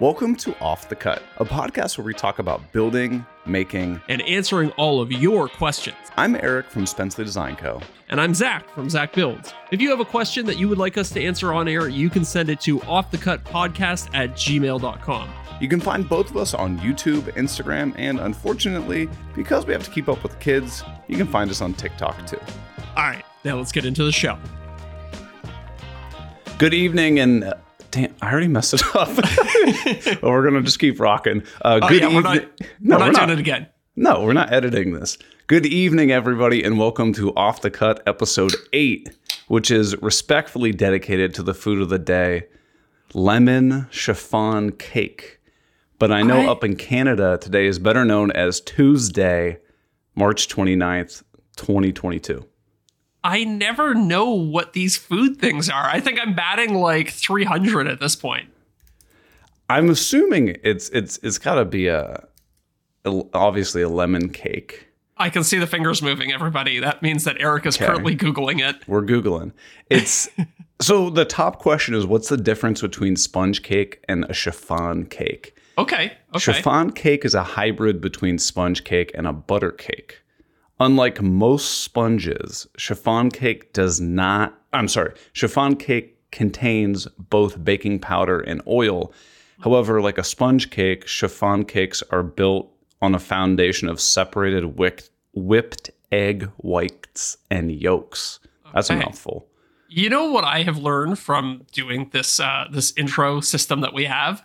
Welcome to Off the Cut, a podcast where we talk about building, making, and answering all of your questions. I'm Eric from Spencley Design Co. And I'm Zac from Zac Builds. If you have a question that you would like us to answer on air, you can send it to offthecutpodcast at gmail.com. You can find both of us on YouTube, Instagram, and unfortunately, because we have to keep up with kids, you can find us on TikTok too. All right, now let's get into the show. Good evening, and uh, damn, I already messed it up. well, we're gonna just keep rocking. Uh, Oh, good yeah, we're evening. not, we're not doing it again. No, we're not editing this. Good evening, everybody, and welcome to Off the Cut episode eight, which is respectfully dedicated to the food of the day lemon chiffon cake. But I know I- up in Canada, today is better known as Tuesday, March 29th, 2022. I never know what these food things are. I think I'm batting like 300 at this point. I'm assuming it's it's it's got to be a, a obviously a lemon cake. I can see the fingers moving, everybody. That means that Eric is currently Googling it. We're googling. It's so the top question is what's the difference between sponge cake and a chiffon cake? Okay. Okay. Chiffon cake is a hybrid between sponge cake and a butter cake. Unlike most sponges, chiffon cake does not, I'm sorry, chiffon cake contains both baking powder and oil. However, like a sponge cake, chiffon cakes are built on a foundation of separated whipped, whipped egg whites and yolks. That's a mouthful. You know what I have learned from doing this uh, this intro system that we have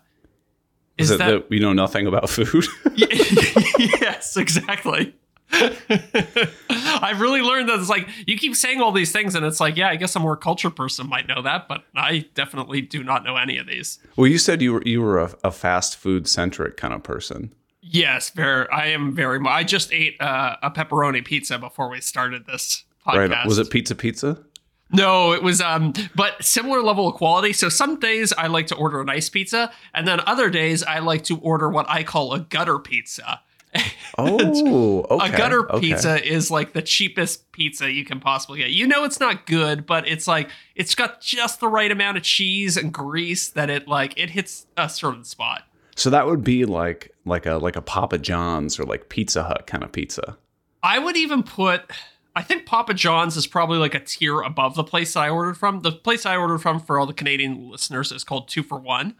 Is, is it that, that we know nothing about food? yes, exactly. I've really learned that it's like you keep saying all these things, and it's like, yeah, I guess a more cultured person might know that, but I definitely do not know any of these. well, you said you were you were a, a fast food centric kind of person. Yes, very. I am very. I just ate uh, a pepperoni pizza before we started this podcast. Right? Was it pizza pizza? No, it was um but similar level of quality. So some days I like to order a nice pizza and then other days I like to order what I call a gutter pizza. Oh, okay. a gutter okay. pizza is like the cheapest pizza you can possibly get. You know it's not good, but it's like it's got just the right amount of cheese and grease that it like it hits a certain spot. So that would be like like a like a Papa John's or like Pizza Hut kind of pizza. I would even put I think Papa John's is probably like a tier above the place I ordered from. The place I ordered from for all the Canadian listeners is called Two for One.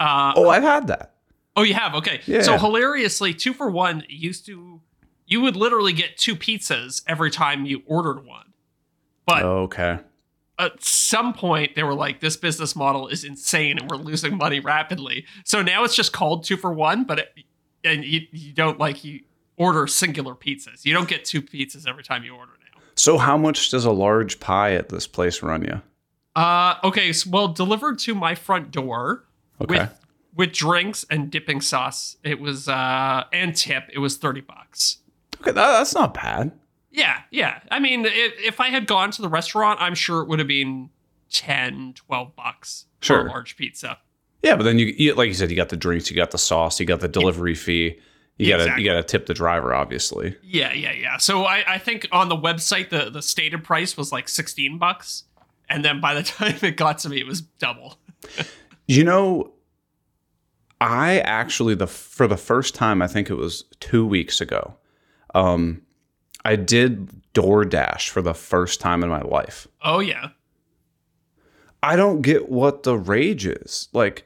Uh, Oh, I've had that. Oh, you have? Okay. Yeah. So hilariously, two for one used to, you would literally get two pizzas every time you ordered one. But Okay. at some point, they were like, this business model is insane and we're losing money rapidly. So now it's just called two for one, but it, and you, you don't like, you order singular pizzas. You don't get two pizzas every time you order now. So how much does a large pie at this place run you? Uh, okay. So, well, delivered to my front door. Okay. with with drinks and dipping sauce. It was uh and tip. It was thirty bucks. okay, that, that's not bad. Yeah, yeah. I mean, if, if I had gone to the restaurant, I'm sure it would have been 10, 12 bucks for Sure. a large pizza. Yeah, but then you, you like you said, you got the drinks, you got the sauce, you got the delivery fee. You gotta exactly. you gotta tip the driver, obviously. Yeah, yeah, yeah. So I, I think on the website the the stated price was like sixteen bucks, and then by the time it got to me, it was double. You know, I actually the for the first time, I think it was two weeks ago, um, I did DoorDash for the first time in my life. Oh yeah, I don't get what the rage is. Like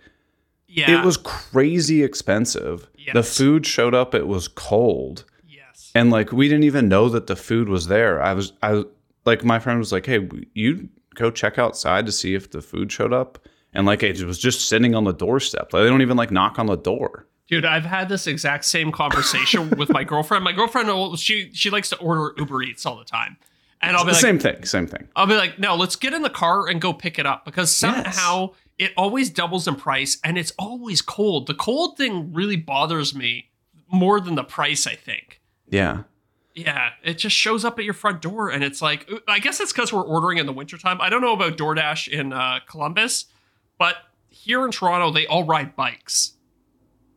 yeah. it was crazy expensive. The food showed up, it was cold. yes. And like we didn't even know that the food was there. I was I like my friend was like, "Hey, you go check outside to see if the food showed up." And like it was just sitting on the doorstep. Like, they don't even like knock on the door. Dude, I've had this exact same conversation with my girlfriend. My girlfriend, she she likes to order Uber Eats all the time, and I'll be like, same thing, same thing. I'll be like, no, let's get in the car and go pick it up because somehow it always doubles in price and it's always cold. The cold thing really bothers me more than the price, I think. Yeah. Yeah, it just shows up at your front door and it's like, I guess it's because we're ordering in the wintertime. I don't know about DoorDash in uh, Columbus, but here in Toronto, they all ride bikes.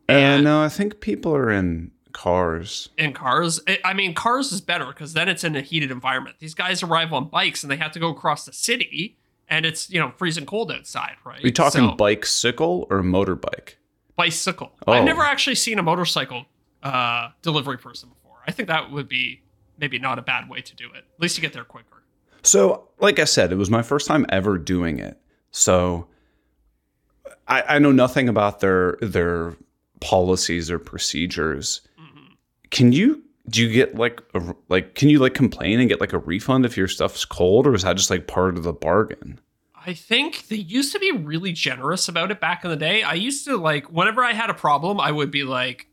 And no, I think people are in cars. in cars. I- I mean, cars is better because then it's in a heated environment. These guys arrive on bikes and they have to go across the city, and it's you know freezing cold outside, right? Are you talking So- bicycle or motorbike? bicycle. Oh. I've never actually seen a motorcycle uh, delivery person before. I think that would be maybe not a bad way to do it. At least you get there quicker. So, like I said, it was my first time ever doing it. So, I, I know nothing about their their policies or procedures. Mm-hmm. Can you do you get like a, like can you like complain and get like a refund if your stuff's cold, or is that just like part of the bargain? I think they used to be really generous about it back in the day. I used to like whenever I had a problem, I would be like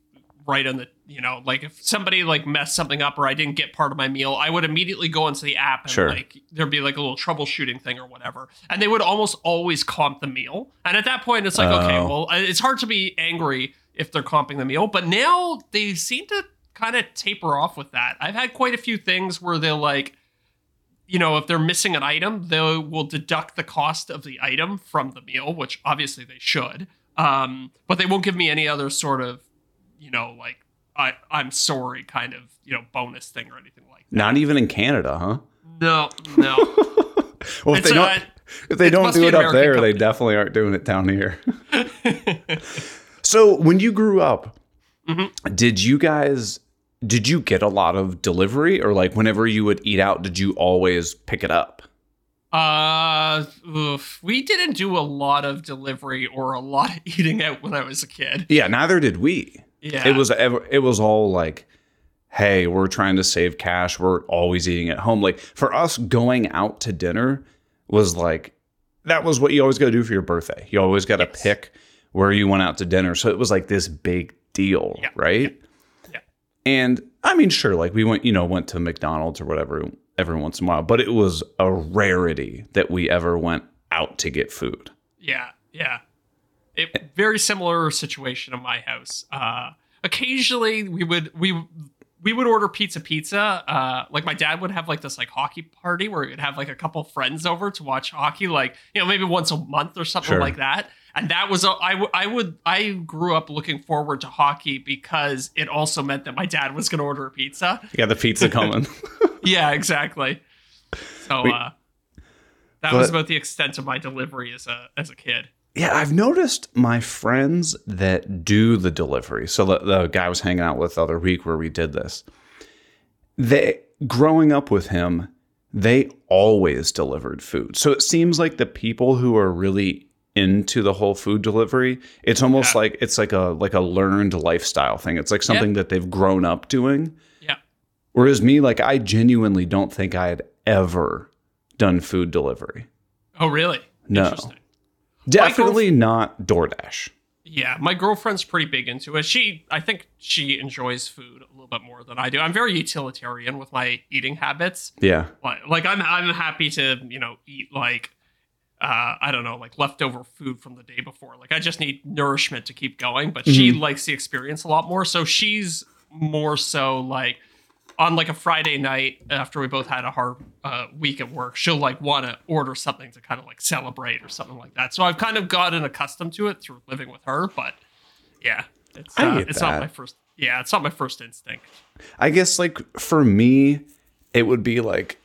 right on the you know like if somebody like messed something up or I didn't get part of my meal, I would immediately go into the app and Sure. like there'd be like a little troubleshooting thing or whatever, and they would almost always comp the meal. And at that point, it's like okay, Oh. well, it's hard to be angry if they're comping the meal, but now they seem to kind of taper off with that. I've had quite a few things where they'll like you know, if they're missing an item, they will deduct the cost of the item from the meal, which obviously they should. Um, but they won't give me any other sort of, you know, like I I'm sorry kind of you know bonus thing or anything like that. Not even in Canada, huh? No, no. Well, if It's, they don't, uh, if they don't do it up there, they definitely aren't doing it down here. so, when you grew up, Mm-hmm. did you guys did you get a lot of delivery, or like whenever you would eat out, did you always pick it up? uh, oof. we didn't do a lot of delivery or a lot of eating out when I was a kid. Yeah, neither did we. Yeah, It was it was all like, hey, we're trying to save cash. We're always eating at home. Like for us, going out to dinner was like that was what you always got to do for your birthday. You always got to Yes. pick where you went out to dinner. So it was like this big deal, Yeah. right? Yeah. And I mean, sure, like we went, you know, went to McDonald's or whatever every once in a while, but it was a rarity that we ever went out to get food. Yeah, yeah. It very similar situation in my house. Uh, occasionally we would we we would order pizza pizza. Uh, like my dad would have like this like hockey party where we'd have like a couple friends over to watch hockey, like you know maybe once a month or something Sure. like that. And that was a, I, w- I would I grew up looking forward to hockey because it also meant that my dad was going to order a pizza. Yeah, the pizza coming. Yeah, exactly. So Wait. uh, that was about the extent of my delivery as a as a kid. Yeah, I've noticed my friends that do the delivery. So the, the guy I was hanging out with the other week where we did this. They growing up with him, they always delivered food. So it seems like the people who are really into the whole food delivery, it's almost Yeah. like it's like a like a learned lifestyle thing. It's like something that they've grown up doing. Yeah. Whereas me, like I genuinely don't think I had ever done food delivery. Oh, really? No. Interesting. Definitely not DoorDash. Yeah, my girlfriend's pretty big into it. She, I think she enjoys food a little bit more than I do. I'm very utilitarian with my eating habits. Yeah. Like, like I'm, I'm happy to, you know, eat like, uh, I don't know, like leftover food from the day before. Like I just need nourishment to keep going. But she likes the experience a lot more. So she's more so like on like a Friday night after we both had a hard uh, week at work, she'll like want to order something to kind of like celebrate or something like that. So I've kind of gotten accustomed to it through living with her, but yeah, it's uh, it's that. not my first. Yeah, it's not my first instinct. I guess like for me, it would be like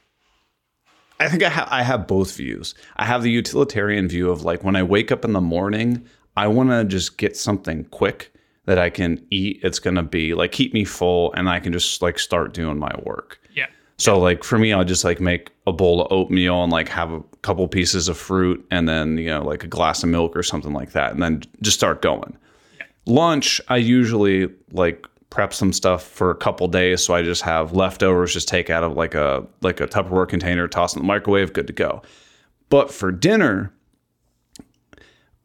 I think I have I have both views. I have the utilitarian view of like when I wake up in the morning, I want to just get something quick that I can eat. It's gonna be like keep me full, and I can just like start doing my work. Yeah, So like for me, I'll just like make a bowl of oatmeal and like have a couple pieces of fruit and then you know like a glass of milk or something like that, and then just start going. Lunch, I usually like prep some stuff for a couple days, so I just have leftovers, just take out of like a like a Tupperware container, toss in the microwave, good to go. But for dinner,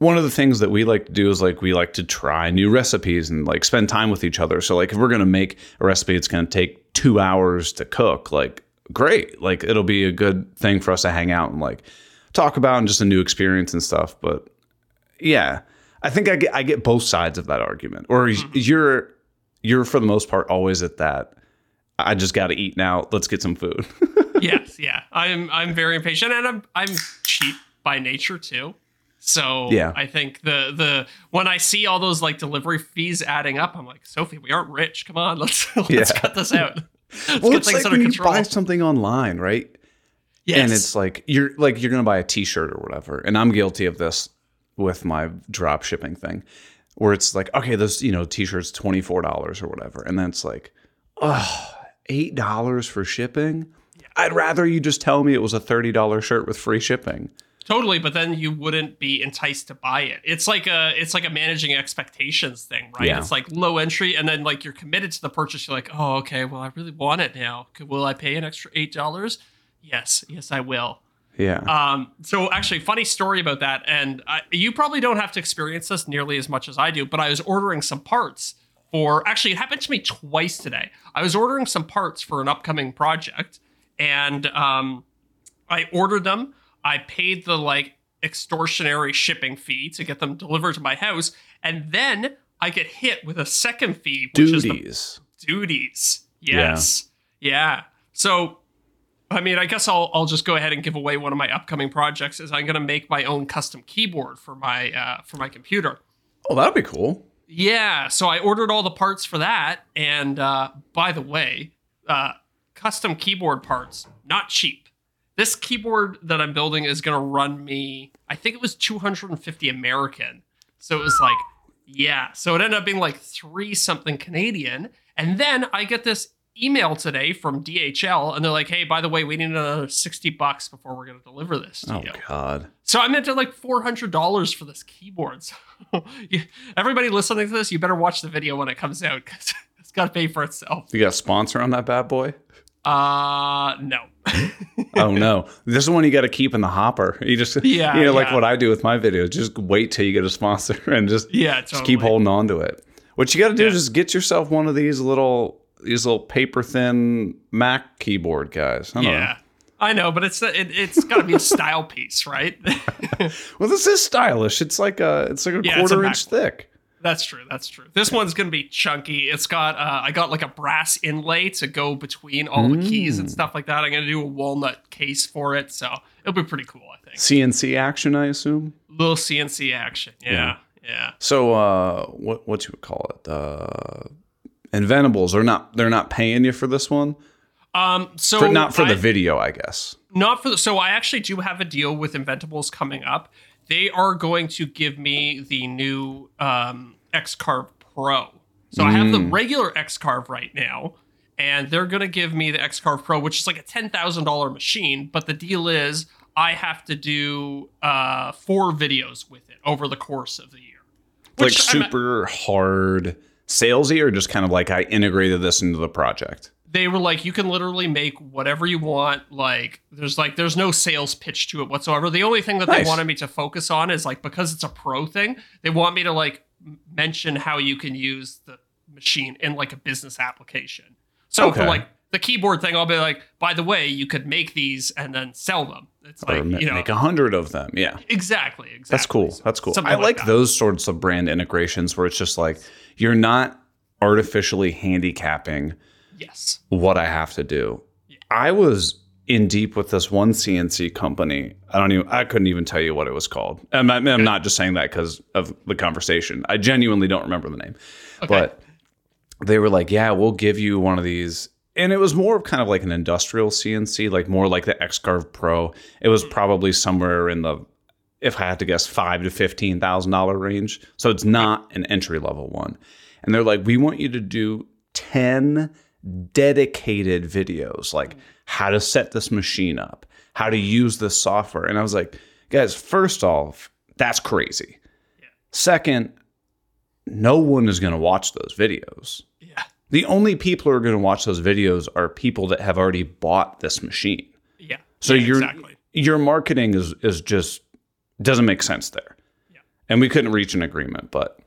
one of the things that we like to do is like we like to try new recipes and like spend time with each other. So like if we're gonna make a recipe, it's gonna take two hours to cook. Like great, like it'll be a good thing for us to hang out and like talk about and just a new experience and stuff. But yeah, I think I get I get both sides of that argument. Or mm-hmm. you're you're for the most part always at that. I just got to eat now. Let's get some food. yes, yeah. I'm I'm very impatient and I'm I'm cheap by nature too. So Yeah. I think the the when I see all those like delivery fees adding up, I'm like, Sophie, we aren't rich. Come on, let's let's Yeah. cut this out. Let's well, get it's like under when you control. buy something online, right? yes. and it's like you're like you're gonna buy a t-shirt or whatever and i'm guilty of this with my drop shipping thing where it's like, okay, this you know t-shirt's twenty four dollars or whatever, and then it's like, oh, eight dollars for shipping. I'd rather you just tell me it was a thirty dollar shirt with free shipping. Totally, but then you wouldn't be enticed to buy it. It's like a it's like a managing expectations thing, right? Yeah. It's like low entry, and then like you're committed to the purchase. You're like, oh, okay, well, I really want it now. Will I pay an extra eight dollars? Yes, yes, I will. Yeah. Um, so actually, funny story about that, and I, you probably don't have to experience this nearly as much as I do. But I was ordering some parts for. Actually, it happened to me twice today. I was ordering some parts for an upcoming project, and um, I ordered them. I paid the like extortionary shipping fee to get them delivered to my house, and then I get hit with a second fee, which Duties. duties. Yes. Yeah. So, I mean, I guess I'll I'll just go ahead and give away one of my upcoming projects. Is I'm going to make my own custom keyboard for my uh, for my computer. Oh, that'd be cool. Yeah. So I ordered all the parts for that, and uh, by the way, uh, custom keyboard parts not cheap. This keyboard that I'm building is going to run me. I think it was 250 American. So it was like, yeah. So it ended up being like three something Canadian. And then I get this email today from DHL, and they're like, "Hey, by the way, we need another 60 bucks before we're going to deliver this to Oh you." God. So I'm into like four hundred dollars for this keyboard. So you- everybody listening to this, you better watch the video when it comes out because it's got to pay for itself. You got a sponsor on that bad boy? Uh, no. Oh no. This is one you got to keep in the hopper. You just Yeah, you know like what I do with my videos. Just wait till you get a sponsor and just yeah, totally. just keep holding on to it. What you got to do Yeah. is just get yourself one of these little these little paper thin Mac keyboard guys. I don't Yeah, I know, but it's it, it's got to be a style piece, right? Well, this is stylish. It's like a it's like a Yeah, it's a quarter inch thick. That's true. That's true. This one's gonna be chunky. It's got uh, I got like a brass inlay to go between all the keys and Mm. stuff like that. I'm gonna do a walnut case for it, so it'll be pretty cool. I think. CNC action, I assume. Little CNC action. Yeah, yeah. So uh what what you would call it? Uh Inventables are not they're not paying you for this one. Um, so For, not for I- the video, I guess. not for the, so I actually do have a deal with Inventables coming up. They are going to give me the new um, Xcarve Pro. So I have the regular Xcarve right now, and they're going to give me the Xcarve Pro, which is like a ten thousand dollar machine. But the deal is, I have to do uh, four videos with it over the course of the year. like Which I'm- super hard salesy or just kind of like I integrated this into the project. They were like you can literally make whatever you want like there's like there's no sales pitch to it whatsoever the only thing that they wanted me to focus on is like because it's a pro thing they want me to like mention how you can use the machine in like a business application so for like the keyboard thing i'll be like by the way you could make these and then sell them it's Or like ma- you know make a hundred of them. Yeah. exactly exactly That's cool. That's cool. I like like those sorts of brand integrations where it's just like you're not artificially handicapping yes what I have to do. I was in deep with this one CNC company. I don't even. I couldn't even tell you what it was called. I'm, I'm I'm not just saying that because of the conversation. I genuinely don't remember the name. But they were like, "Yeah, we'll give you one of these." And it was more of kind of like an industrial CNC, like more like the Xcarve Pro. It was mm. probably somewhere in the, if I had to guess, five to fifteen thousand dollar range. So it's not an entry level one. And they're like, "We want you to do ten dedicated videos, like how to set this machine up, how to use this software." And I was like, "Guys, first off, that's crazy. Second, no one is going to watch those videos. yeah The only people who are going to watch those videos are people that have already bought this machine. yeah So Yeah, your exactly your marketing is is just doesn't make sense there. Yeah. And we couldn't reach an agreement, but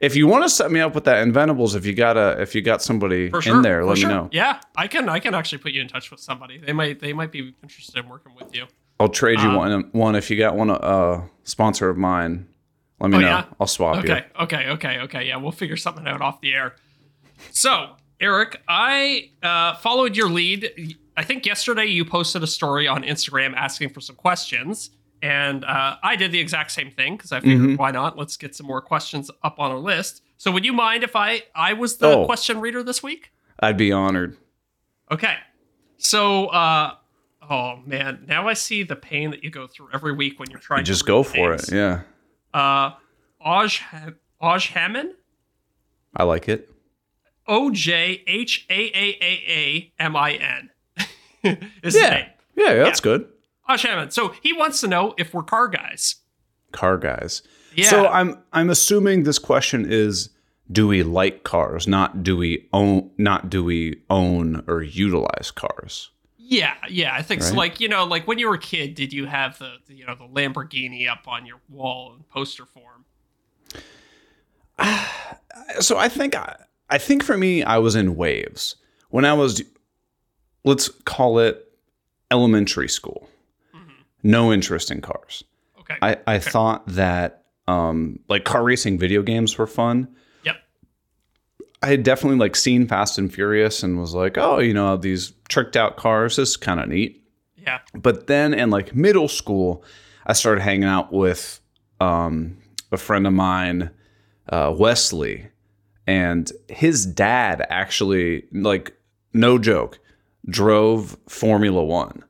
if you want to set me up with that Inventables, if you got a if you got somebody sure. in there, let sure. me know. Yeah, I can. I can actually put you in touch with somebody. They might. They might be interested in working with you. I'll trade you Um, one one if you got one uh sponsor of mine. Let me Oh, know. yeah? I'll swap you. Okay. Okay. Okay. Okay. Yeah, we'll figure something out off the air. So, Eric, I uh, followed your lead. I think yesterday you posted a story on Instagram asking for some questions, and uh, I did the exact same thing because I figured Mm-hmm. why not? Let's get some more questions up on our list. So, would you mind if I I was the Oh. question reader this week? I'd be honored. Okay. So, uh, oh man, now I see the pain that you go through every week when you're trying. to Just go for things. it. Yeah. Uh, Aj Oj Hammond. I like it. O J H A A A A M I N. Is Yeah. name. Yeah, that's good. Oj Hammond. So he wants to know if we're car guys. Car guys. Yeah. So I'm I'm assuming this question is do we like cars, not do we own not do we own or utilize cars. Yeah, yeah, I think so. Like you know, like when you were a kid, did you have the, the you know the Lamborghini up on your wall in poster form? So I think I, I think for me I was in waves. When I was let's call it elementary school. No interest in cars. Okay. I, I thought that um, like car racing video games were fun. yep. I had definitely like seen Fast and Furious and was like, oh, you know, these tricked out cars, this is kind of neat. Yeah. But then in like middle school, I started hanging out with um, a friend of mine, uh, Wesley, and his dad actually, like, no joke, drove Formula One.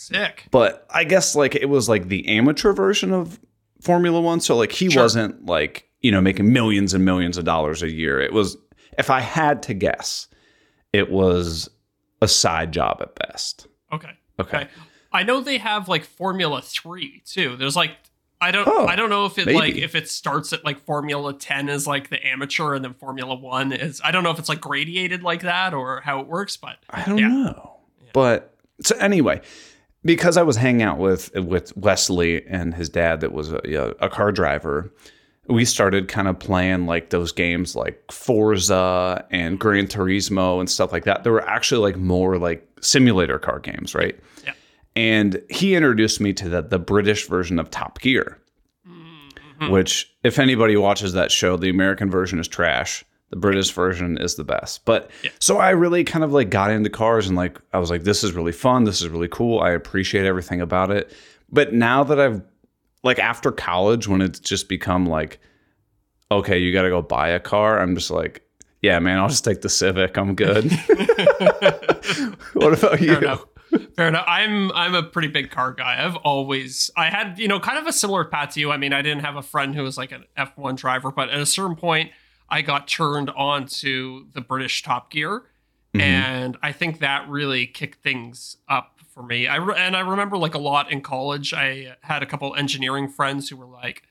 Sick. But I guess like it was like the amateur version of Formula One. So like he Sure. wasn't like, you know, making millions and millions of dollars a year. It was, if I had to guess, it was a side job at best. Okay. Okay. Okay. I know they have like Formula Three too. There's like I don't Oh, I don't know if it maybe. like if it starts at like Formula Ten is like the amateur and then Formula One is I don't know if it's like gradiated like that or how it works, but I don't Yeah. know. But so anyway, because I was hanging out with with Wesley and his dad that was a, a car driver, we started kind of playing like those games like Forza and Gran Turismo and stuff like that. There were actually like more like simulator car games, right? Yeah. And he introduced me to the the British version of Top Gear, Mhm. which if anybody watches that show, the American version is trash. The British version is the best. But Yeah. so I really kind of like got into cars and like I was like, this is really fun. This is really cool. I appreciate everything about it. But now that I've like after college, when it's just become like, okay, you got to go buy a car, I'm just like, yeah, man, I'll just take the Civic. I'm good. what about you? Fair enough. Fair enough. I'm I'm a pretty big car guy. I've always I had you know kind of a similar path to you. I mean, I didn't have a friend who was like an F1 driver, but at a certain point, I got turned on to the British Top Gear, Mhm. and I think that really kicked things up for me. I re- and I remember like a lot in college. I had a couple engineering friends who were like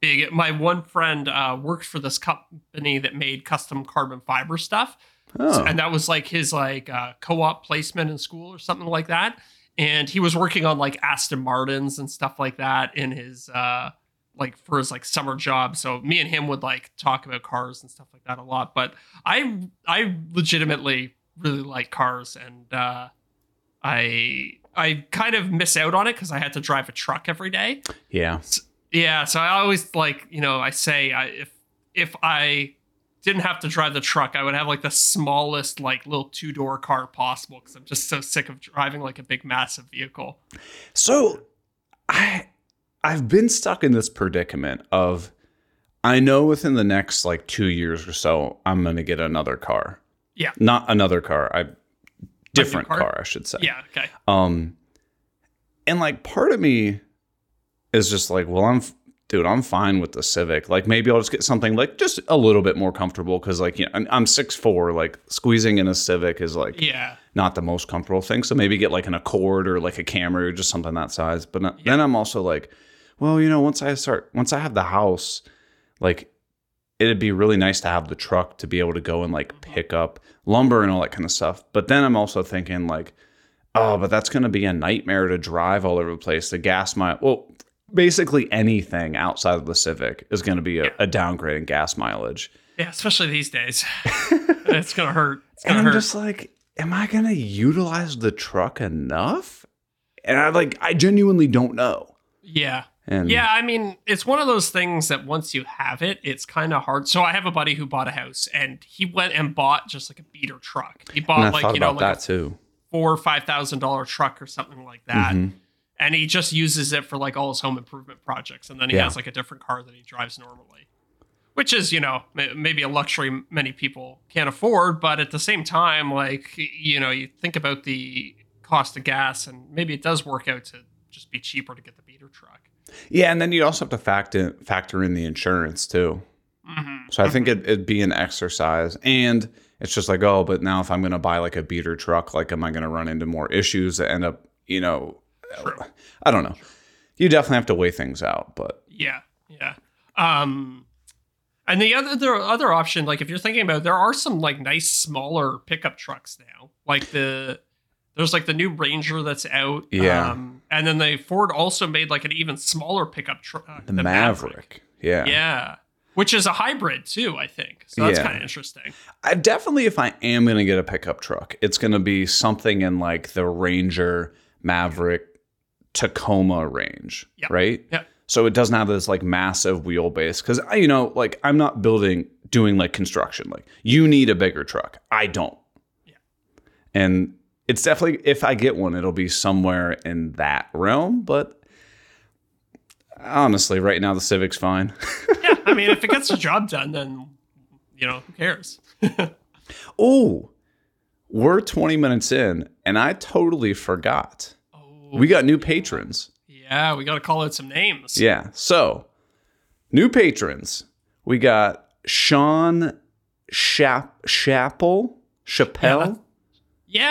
big. My one friend uh, worked for this company that made custom carbon fiber stuff Oh, and that was like his like uh, co-op placement in school or something like that and he was working on like aston martins and stuff like that in his uh like for his like summer job. So me and him would like talk about cars and stuff like that a lot. But i i legitimately really like cars. And uh i i kind of miss out on it because i had to drive a truck every day. Yeah. yeah, so I always like, you know, I say I, if if I didn't have to drive the truck, I would have like the smallest like little two door car possible because I'm just so sick of driving like a big massive vehicle. So I I've been stuck in this predicament of I know within the next like 2 years or so I'm going to get another car. Yeah. Not another car. I different car? car? I should say. Yeah, okay. Um and like part of me is just like, well, I'm dude, I'm fine with the Civic. Like maybe I'll just get something like just a little bit more comfortable cuz like you know, I'm, I'm 6'4", like squeezing in a Civic is like Yeah, not the most comfortable thing. So maybe get like an Accord or like a Camry or just something that size. But not- then I'm also like, well, you know, once I start, once I have the house, like it'd be really nice to have the truck to be able to go and like mm-hmm. pick up lumber and all that kind of stuff. But then I'm also thinking like, oh, but that's going to be a nightmare to drive all over the place. The gas mile, well, basically anything outside of the Civic is going to be a, a downgrade in gas mileage. yeah, especially these days. it's gonna hurt. It's And gonna I'm just like, am I gonna utilize the truck enough? And I like, I genuinely don't know. yeah. And Yeah, I mean, it's one of those things that once you have it, it's kind of hard. So I have a buddy who bought a house and he went and bought just like a beater truck. He bought like, you know, like that a too. four or five thousand dollar truck or something like that. Mhm. and he just uses it for like all his home improvement projects and then he Yeah. has like a different car that he drives normally which is you know maybe a luxury many people can't afford but at the same time like you know you think about the cost of gas and maybe it does work out to just be cheaper to get the beater truck Yeah, and then you also have to factor factor in the insurance too. So I think it, it'd be an exercise. And it's just like, oh, but now if I'm going to buy like a beater truck, like, am I going to run into more issues that end up, you know, I don't know. You definitely have to weigh things out, but Yeah, yeah. Um, and the other the other option, like if you're thinking about, it, there are some like nice smaller pickup trucks now, like the there's like the new Ranger that's out. Yeah. Um, and then the Ford also made like an even smaller pickup truck, uh, the, Maverick. Yeah. Yeah. Which is a hybrid too, I think. So that's Yeah. kind of interesting. I definitely, if I am going to get a pickup truck, it's going to be something in like the Ranger, Maverick, Tacoma range, Yeah. right? Yeah. So it doesn't have this like massive wheelbase because I, you know, like I'm not building, doing like construction. Like you need a bigger truck. I don't. Yeah. And it's definitely if I get one, it'll be somewhere in that realm. But honestly, right now the Civic's fine. Yeah. I mean, if it gets the job done, then you know who cares? Oh, we're 20 minutes in, and I totally forgot. Oh, We got new patrons. yeah. We got to call out some names. Yeah. So, new patrons. We got Sean Shap- Chappell. Chappelle. Yeah,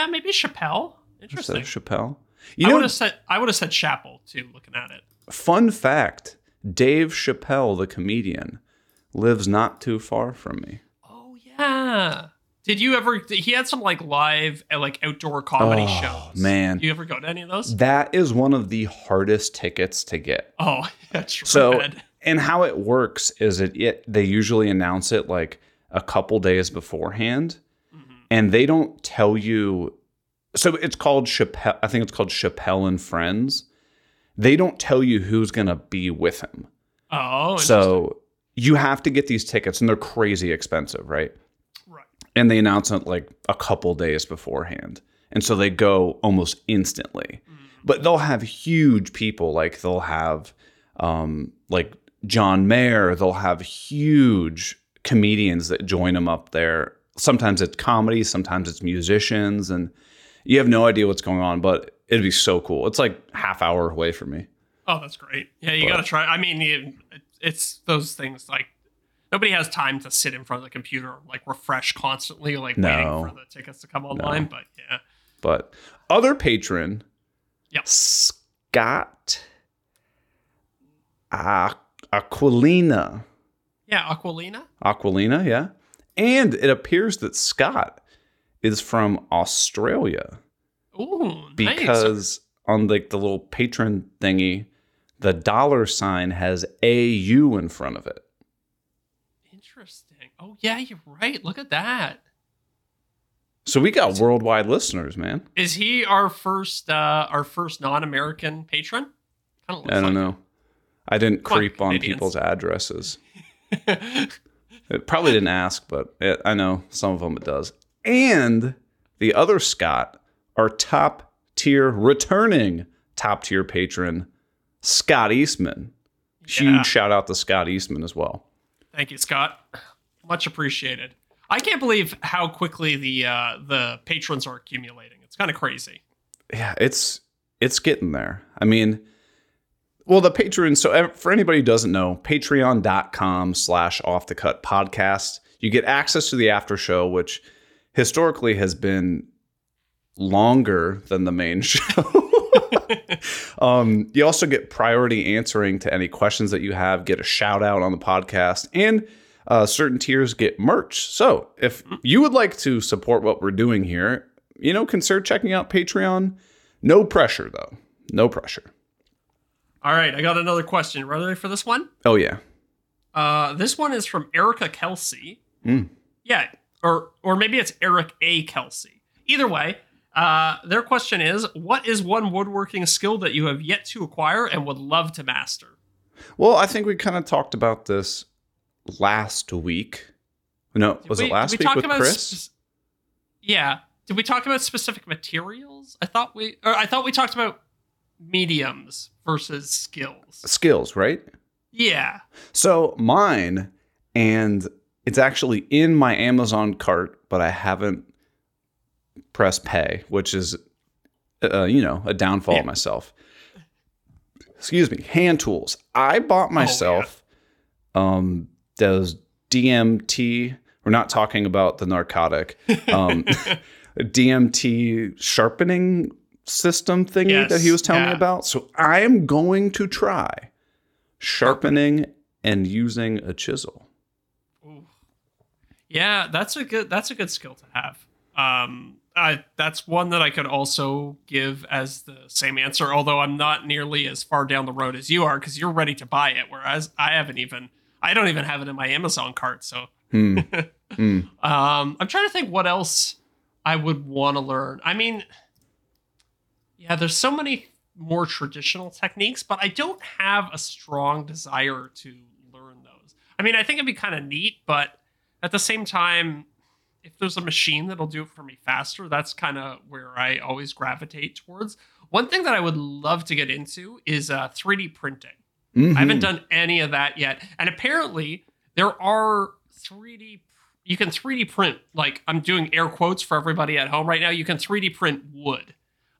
maybe Chappelle. Interesting. that Chappelle. You I know, would have said I would have said Chapel too. Looking at it. fun fact Dave Chappelle, the comedian, lives not too far from me. Oh yeah. Did you ever? He had some like live, uh, like outdoor comedy Oh, shows. man. Do you ever go to any of those? That is one of the hardest tickets to get. Oh, that's So, and how it works is it, it they usually announce it like a couple days beforehand. And they don't tell you. So it's called Chappelle. I think it's called Chappelle and Friends. They don't tell you who's gonna be with him. Oh. So you have to get these tickets, and they're crazy expensive, right? right. And they announce it like a couple days beforehand, and so they go almost instantly Mm. but they'll have huge people like they'll have um, like john mayer they'll have huge comedians that join them up there sometimes it's comedy sometimes it's musicians and you have no idea what's going on but it'd be so cool it's like half hour away from me Oh, that's great. Yeah, you But- got to try. I mean, you, it's those things like nobody has time to sit in front of the computer like refresh constantly, like No. waiting for the tickets to come online. But yeah, but other patron Yep. scott aquilina yeah, Aquilina. Aquilina, yeah. And it appears that Scott is from Australia Ooh, nice. because on like the little patron thingy, the dollar sign has AU in front of it. Interesting. Oh yeah, you're right. Look at that. So we got worldwide listeners, man. Is he our first uh our first non-American patron? Kind of I don't know. I didn't Come creep on Canadians. people's addresses. It probably didn't ask, but it, I know some of them it does. And the other Scott, our top tier returning top tier patron, Scott Eastman. Huge shout out to Scott Eastman as well. Thank you, Scott. Much appreciated. I can't believe how quickly the uh the patrons are accumulating. It's kind of crazy. Yeah, it's it's getting there. I mean, well, the patrons. So for anybody who doesn't know, patreon.com slash off the cut podcast. You get access to the after show, which historically has been longer than the main show. um, you also get priority answering to any questions that you have, get a shout out on the podcast, and uh, certain tiers get merch. So if you would like to support what we're doing here, you know, consider checking out Patreon. No pressure, though. No pressure. All right, I got another question. Ready for this one? Oh, yeah. Uh, this one is from Erica Kelsey. Mm. Yeah, or or maybe it's Eric A. Kelsey. Either way, uh, their question is: What is one woodworking skill that you have yet to acquire and would love to master? Well, I think we kind of talked about this last week. No, was we- it last we week with about Chris? yeah. Did we talk about specific materials? I thought we, or I thought we talked about mediums versus skills. Skills, right? Yeah. So mine, and it's actually in my Amazon cart, but I haven't pressed pay, which is, uh, you know, a downfall Yeah. of myself. Excuse me. Hand tools. I bought myself um those DMT. We're not talking about the narcotic. Um, DMT sharpening system thingy Yes, that he was telling me about. So I am going to try sharpening and using a chisel. Ooh. Yeah, that's a good that's a good skill to have. Um, I, that's one that I could also give as the same answer, although I'm not nearly as far down the road as you are because you're ready to buy it, whereas I haven't even I don't even have it in my Amazon cart. So Hmm. Hmm. um, I'm trying to think what else I would want to learn. I mean, yeah, there's so many more traditional techniques, but I don't have a strong desire to learn those. I mean, I think it'd be kind of neat, but at the same time, if there's a machine that'll do it for me faster, that's kind of where I always gravitate towards. One thing that I would love to get into is uh, 3D printing. I haven't Mhm. done any of that yet. And apparently, there are 3D. You can 3D print, like I'm doing air quotes for everybody at home right now. You can 3D print wood,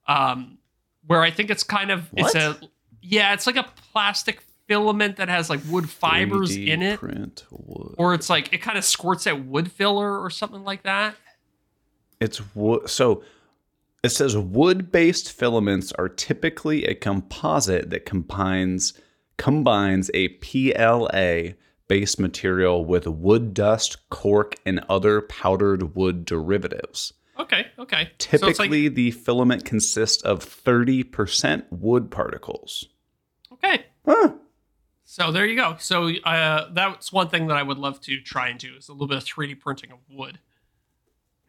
um, where I think it's kind of it's a yeah, it's like a plastic filament that has like wood fibers 3D in it, or it's like it kind of squirts out wood filler or something like that. It's wood. So it says wood-based filaments are typically a composite that combines combines a PLA based material with wood dust, cork, and other powdered wood derivatives. Okay, okay. So like- Typically, the filament consists of 30% wood particles. okay. Huh. So there you go. So uh, that's one thing that I would love to try and do is a little bit of 3D printing of wood.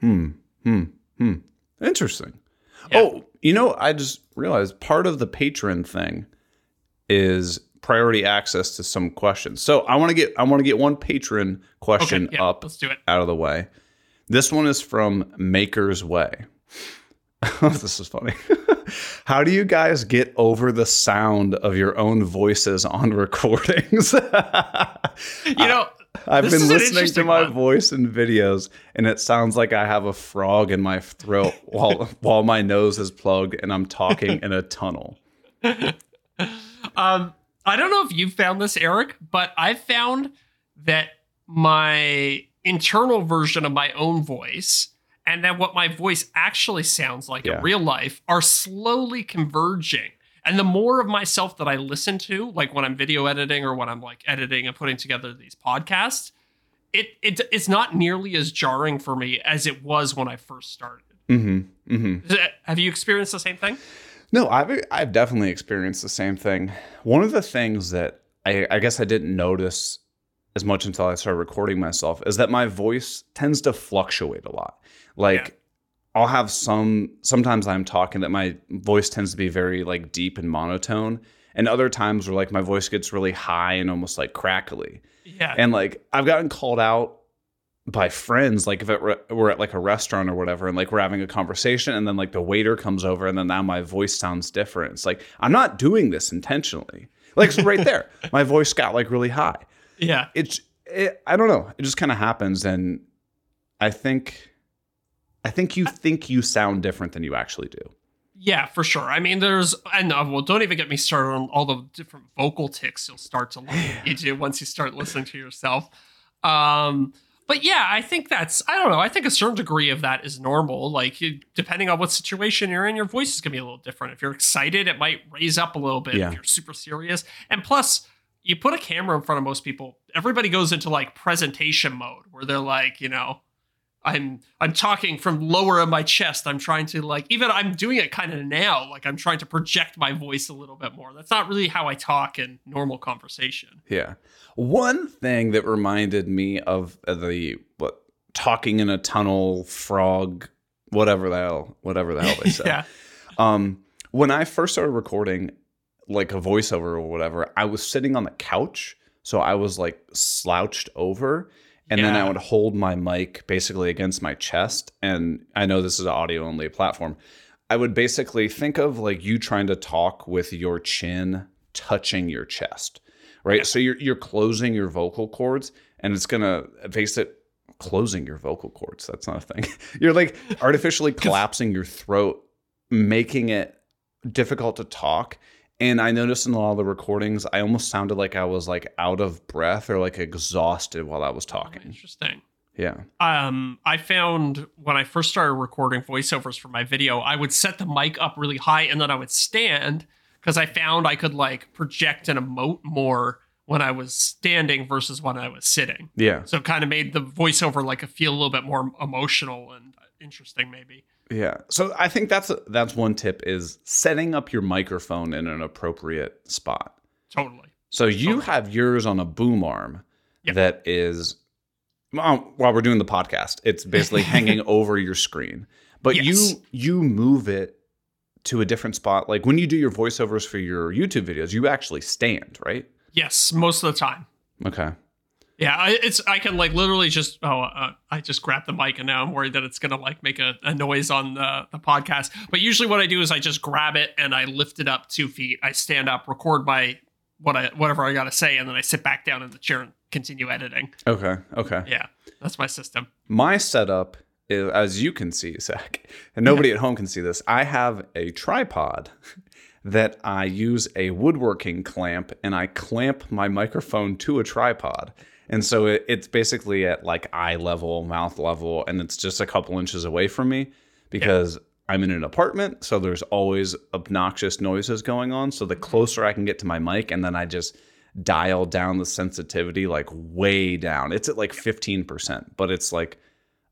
Hmm. Hmm. Hmm. Interesting. Yeah. Oh, you know, I just realized part of the patron thing is priority access to some questions. So I want to get I want to get one patron question Okay, yeah, up let's do it. out of the way. This one is from Maker's Way. this is funny. How do you guys get over the sound of your own voices on recordings? You know, I've been listening to my one. voice in videos, and it sounds like I have a frog in my throat while while my nose is plugged and I'm talking in a tunnel. um, I don't know if you've found this, Eric, but I've found that my internal version of my own voice and then what my voice actually sounds like Yeah. in real life are slowly converging. And the more of myself that I listen to, like when I'm video editing or when I'm like editing and putting together these podcasts, it, it it's not nearly as jarring for me as it was when I first started. Mm-hmm. Mm-hmm. Have you experienced the same thing? No, I've I've definitely experienced the same thing. One of the things that I, I guess I didn't notice as much until I started recording myself is that my voice tends to fluctuate a lot. Like Yeah. I'll have some sometimes I'm talking that my voice tends to be very like deep and monotone, and other times where like my voice gets really high and almost like crackly. Yeah. And like I've gotten called out by friends, like if it were, we're at like a restaurant or whatever, and like we're having a conversation, and then like the waiter comes over, and then now my voice sounds different. It's like I'm not doing this intentionally. Like so right there, my voice got like really high. Yeah. It's it, I don't know. It just kind of happens, and I think I think you think you sound different than you actually do. Yeah, for sure. I mean, there's, and uh, well, don't even get me started on all the different vocal ticks you'll start to look into once you start listening to yourself. Um, but yeah, I think that's, I don't know, I think a certain degree of that is normal. Like, you, depending on what situation you're in, your voice is going to be a little different. If you're excited, it might raise up a little bit. Yeah. If you're super serious. And plus, you put a camera in front of most people, everybody goes into like presentation mode where they're like, you know, I'm I'm talking from lower in my chest. I'm trying to like even I'm doing it kind of now. Like I'm trying to project my voice a little bit more. That's not really how I talk in normal conversation. Yeah. One thing that reminded me of the what talking in a tunnel frog, whatever the hell, whatever the hell they said. yeah. Um, when I first started recording like a voiceover or whatever, I was sitting on the couch, so I was like slouched over, and then I would hold my mic basically against my chest. And I know this is an audio only platform. I would basically think of like you trying to talk with your chin touching your chest, right? So you're you're closing your vocal cords, and it's gonna face it closing your vocal cords. That's not a thing. You're like artificially collapsing your throat, making it difficult to talk. And I noticed in a lot of the recordings, I almost sounded like I was like out of breath or like exhausted while I was talking. Interesting. Yeah. Um, I found when I first started recording voiceovers for my video, I would set the mic up really high and then I would stand because I found I could like project and emote more when I was standing versus when I was sitting. Yeah. So it kind of made the voiceover like feel a little bit more emotional and interesting, maybe. Yeah. So I think that's that's one tip is setting up your microphone in an appropriate spot. Totally. So you Totally. have yours on a boom arm Yep. that is well, while we're doing the podcast, it's basically hanging over your screen. But Yes. you you move it to a different spot. Like when you do your voiceovers for your YouTube videos, you actually stand, right? Yes, most of the time. Okay. Yeah, I, it's I can like literally just oh uh, I just grab the mic and now I'm worried that it's gonna like make a, a noise on the the podcast. But usually what I do is I just grab it and I lift it up two feet. I stand up, record my what I whatever I gotta say, and then I sit back down in the chair and continue editing. Okay. Okay. Yeah, that's my system. My setup is, as you can see, Zac, and nobody at home can see this. I have a tripod that I use a woodworking clamp, and I clamp my microphone to a tripod. And so it, it's basically at like eye level, mouth level, and it's just a couple inches away from me because I'm in an apartment. So there's always obnoxious noises going on. So the mm-hmm. closer I can get to my mic, and then I just dial down the sensitivity like way down. It's at like 15%, but it's like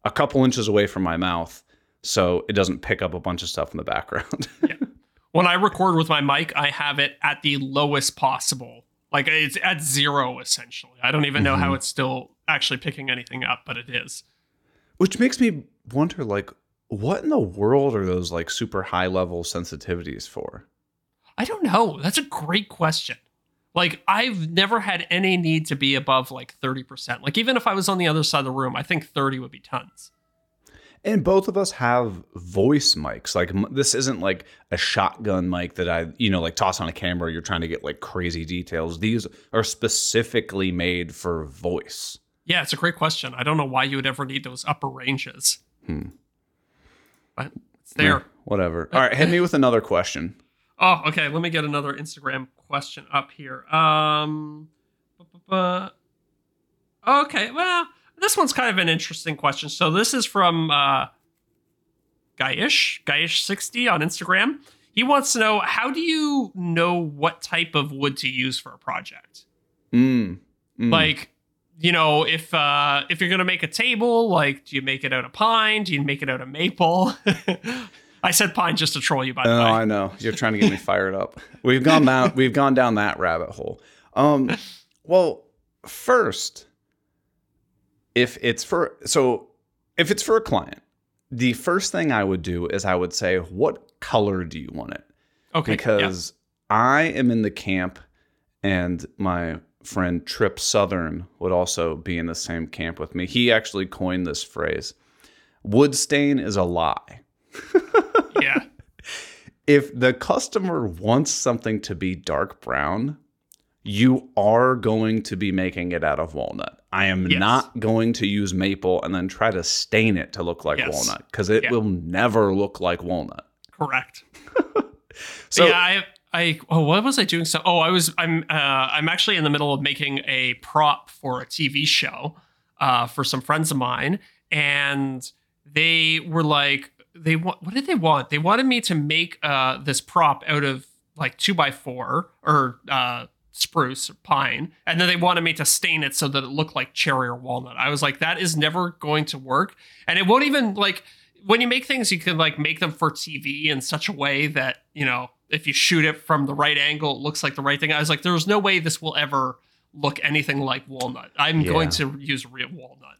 a couple inches away from my mouth. So it doesn't pick up a bunch of stuff in the background. When I record with my mic, I have it at the lowest possible. Like it's at zero essentially. I don't even know how mm-hmm. it's still actually picking anything up, but it is. Which makes me wonder like, what in the world are those like super high level sensitivities for? I don't know. That's a great question. Like I've never had any need to be above like 30%. Like even if I was on the other side of the room, I think 30 would be tons. And both of us have voice mics. Like this isn't like a shotgun mic that I, you know, like toss on a camera. You're trying to get like crazy details. These are specifically made for voice. Yeah, it's a great question. I don't know why you would ever need those upper ranges. Hmm. But it's there. Yeah, whatever. All right, hit me with another question. Oh, okay. Let me get another Instagram question up here. Um, okay. Well, this one's kind of an interesting question. So this is from uh, Guyish, Guyish60 on Instagram. He wants to know how do you know what type of wood to use for a project? Mm, mm. Like, you know, if uh, if you're gonna make a table, like, do you make it out of pine? Do you make it out of maple? I said pine just to troll you, by the Oh, way. I know. You're trying to get me fired up. We've gone down we've gone down that rabbit hole. Um well, first if it's for so if it's for a client, the first thing I would do is I would say what color do you want it? Okay. yeah. Because I am in the camp and my friend Trip Southern would also be in the same camp with me. He actually coined this phrase. Wood stain is a lie yeah. if the customer wants something to be dark brown, you are going to be making it out of walnut. I am Yes. not going to use maple and then try to stain it to look like Yes. walnut because it Yeah. will never look like walnut. Correct. So yeah, I, I, oh, what was I doing? So, oh, I was, I'm, uh, I'm actually in the middle of making a prop for a TV show, uh, for some friends of mine, and they were like, they want, what did they want? They wanted me to make, uh, this prop out of like two by four or, uh, spruce or pine and then they wanted me to stain it so that it looked like cherry or walnut. I was like that is never going to work. And it won't even like when you make things you can like make them for tv in such a way that you know if you shoot it from the right angle it looks like the right thing. I was like there's no way this will ever look anything like walnut. I'm Yeah. going to use real walnut.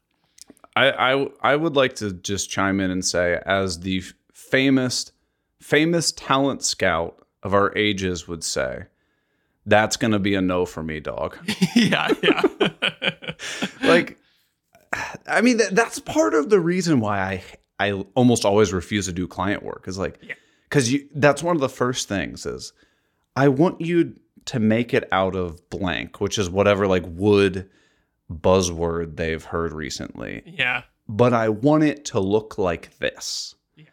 I, I I would like to just chime in and say, as the f- famous famous talent scout of our ages would say, that's gonna be a no for me, dog. yeah yeah like i mean that, that's part of the reason why i i almost always refuse to do client work is like Yeah. because you that's one of the first things is i want you to make it out of blank which is whatever like wood buzzword they've heard recently yeah but i want it to look like this Yeah.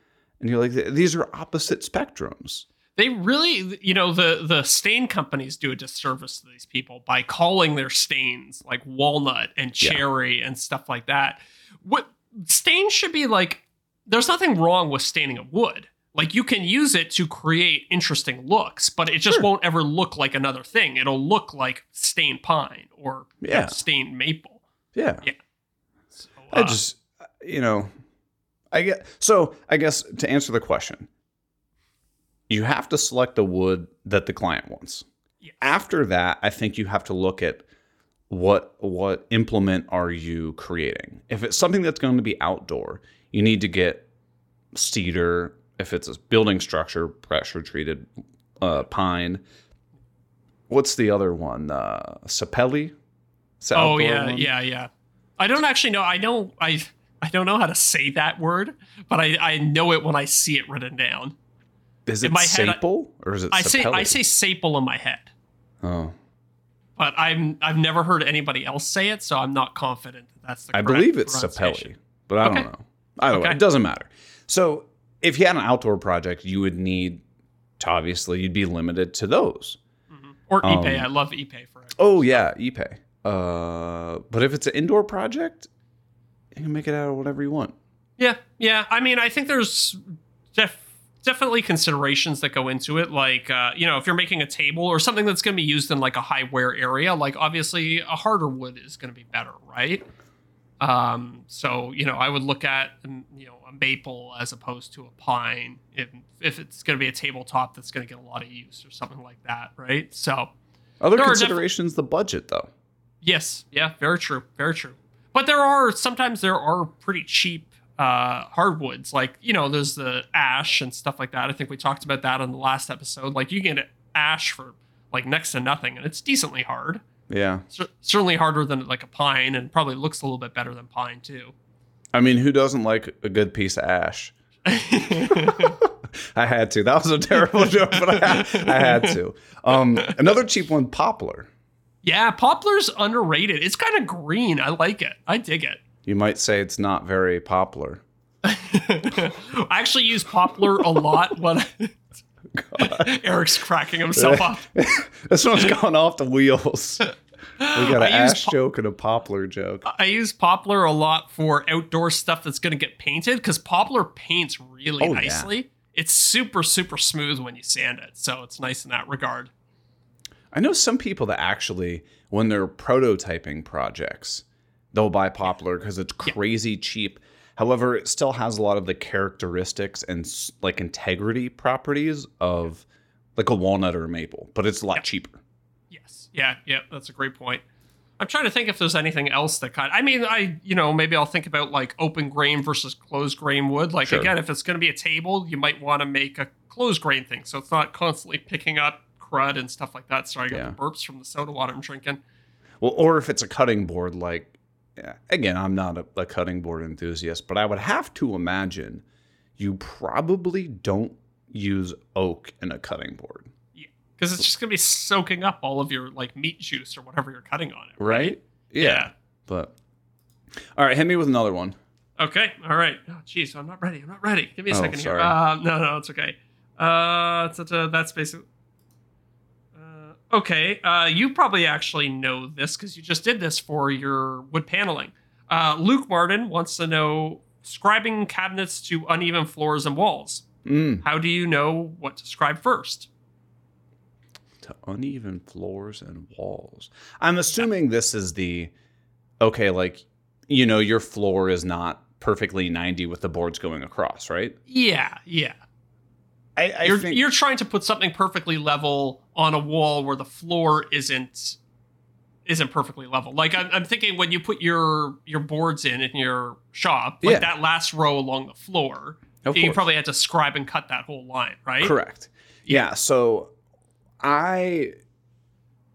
and you're like these are opposite spectrums They really, you know, the the stain companies do a disservice to these people by calling their stains like walnut and Yeah. cherry and stuff like that. What stains should be like? There's nothing wrong with staining a wood. Like you can use it to create interesting looks, but it just Sure. won't ever look like another thing. It'll look like stained pine or you know, stained maple. Yeah. So, I uh, just, you know, I get so. I guess to answer the question, you have to select the wood that the client wants. Yes. After that, I think you have to look at what what implement are you creating. If it's something that's going to be outdoor, you need to get cedar. If it's a building structure, pressure treated uh, pine. What's the other one? Uh, sapelli. Oh yeah, one? yeah, yeah. I don't actually know. I know I I don't know how to say that word, but I I know it when I see it written down. Is In it my head, I- or is it I say I say saple in my head, Oh, but I'm I've never heard anybody else say it, so I'm not confident that that's the. I believe it's. Sapelli, but I Okay. don't know. Either way, it doesn't matter. So if you had an outdoor project, you would need to obviously you'd be limited to those. Mhm. Or Um, Ipe. I love Ipe for it. Oh yeah, Ipe. Uh, but if it's an indoor project, you can make it out of whatever you want. Yeah, yeah. I mean, I think there's def- definitely considerations that go into it. Like, uh, you know, if you're making a table or something that's going to be used in like a high wear area, like obviously a harder wood is going to be better, right? Um, so you know, I would look at um, you know a maple as opposed to a pine if if it's going to be a tabletop that's going to get a lot of use or something like that, right? So Other There are defi- considerations, the budget though. Yes, yeah, very true, very true. But there are sometimes there are pretty cheap uh, hardwoods, like you know, there's the ash and stuff like that. I think we talked about that on the last episode. Like you can get ash for like next to nothing, and it's decently hard. Yeah, Cer- certainly harder than like a pine, and probably looks a little bit better than pine too. I mean, who doesn't like a good piece of ash? I had to. That was a terrible joke, but I had, I had to. Um, another cheap one, poplar. yeah, poplar's underrated. It's kind of green. I like it. I dig it. You might say it's not very popular. I actually use poplar a lot when Eric's cracking himself up. this one's gone off the wheels. We got an I use ash po- joke and a poplar joke. I use poplar a lot for outdoor stuff that's going to get painted because poplar paints really Oh, yeah. nicely. It's super, super smooth when you sand it. So it's nice in that regard. I know some people that actually, when they're prototyping projects, they'll buy poplar because it's crazy cheap. However, it still has a lot of the characteristics and like integrity properties of like a walnut or a maple, but it's a lot Yep. cheaper. Yes. Yeah. Yeah. That's a great point. I'm trying to think if there's anything else that kind. I mean, I you know maybe I'll think about like open grain versus closed grain wood. Like Sure. again, if it's going to be a table, you might want to make a closed grain thing, so it's not constantly picking up crud and stuff like that. Sorry, I got Yeah. the burps from the soda water I'm drinking. Well, or if it's a cutting board, like yeah, again, I'm not a, a cutting board enthusiast, but I would have to imagine you probably don't use oak in a cutting board, Yeah, because it's just gonna be soaking up all of your like meat juice or whatever you're cutting on it. right? Yeah. But all right, hit me with another one. Okay. All right. Oh, jeez, I'm not ready. I'm not ready. Give me a Oh, second here. sorry. Uh, no, no, it's okay. Uh, that's basically. Okay. Uh, you probably actually know this because you just did this for your wood paneling. Uh, Luke Martin wants to know scribing cabinets to uneven floors and walls. Mm. How do you know what to scribe first? To uneven floors and walls. I'm assuming this is the okay, like you know, your floor is not perfectly 90 with the boards going across, right? Yeah, yeah. I, I you're think you're trying to put something perfectly level on a wall where the floor isn't isn't perfectly level. Like I'm, I'm thinking when you put your your boards in in your shop, like Yeah. that last row along the floor, Of you course. probably had to scribe and cut that whole line, right? Correct. Yeah. So I,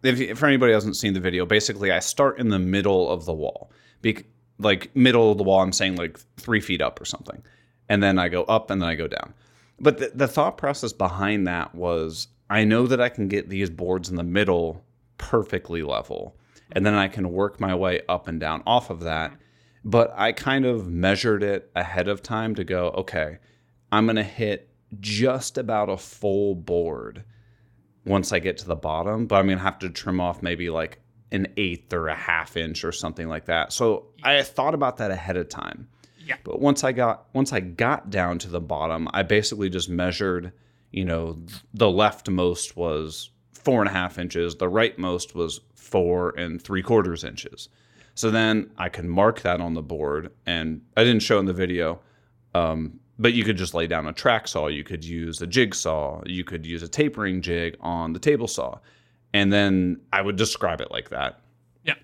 if, if for anybody who hasn't seen the video, basically I start in the middle of the wall, Bec- like middle of the wall. I'm saying like three feet up or something, and then I go up and then I go down. But the, the thought process behind that was I know that I can get these boards in the middle perfectly level, and then I can work my way up and down off of that. But I kind of measured it ahead of time to go, okay, I'm going to hit just about a full board once I get to the bottom, but I'm gonna have to trim off maybe like an eighth or a half inch or something like that. So I thought about that ahead of time. Yeah. But once I got once I got down to the bottom, I basically just measured, you know, the leftmost was four and a half inches, the rightmost was four and three quarters inches. So then I can mark that on the board, and I didn't show in the video, um, but you could just lay down a track saw. You could use a jigsaw. You could use a tapering jig on the table saw, and then I would describe it like that. Yeah.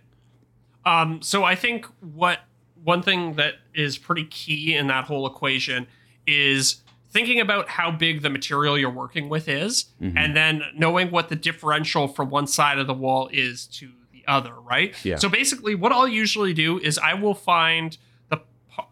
Um, so I think what one thing that is pretty key in that whole equation is thinking about how big the material you're working with is, Mhm. and then knowing what the differential from one side of the wall is to the other, right? Yeah. So basically, what I'll usually do is I will find the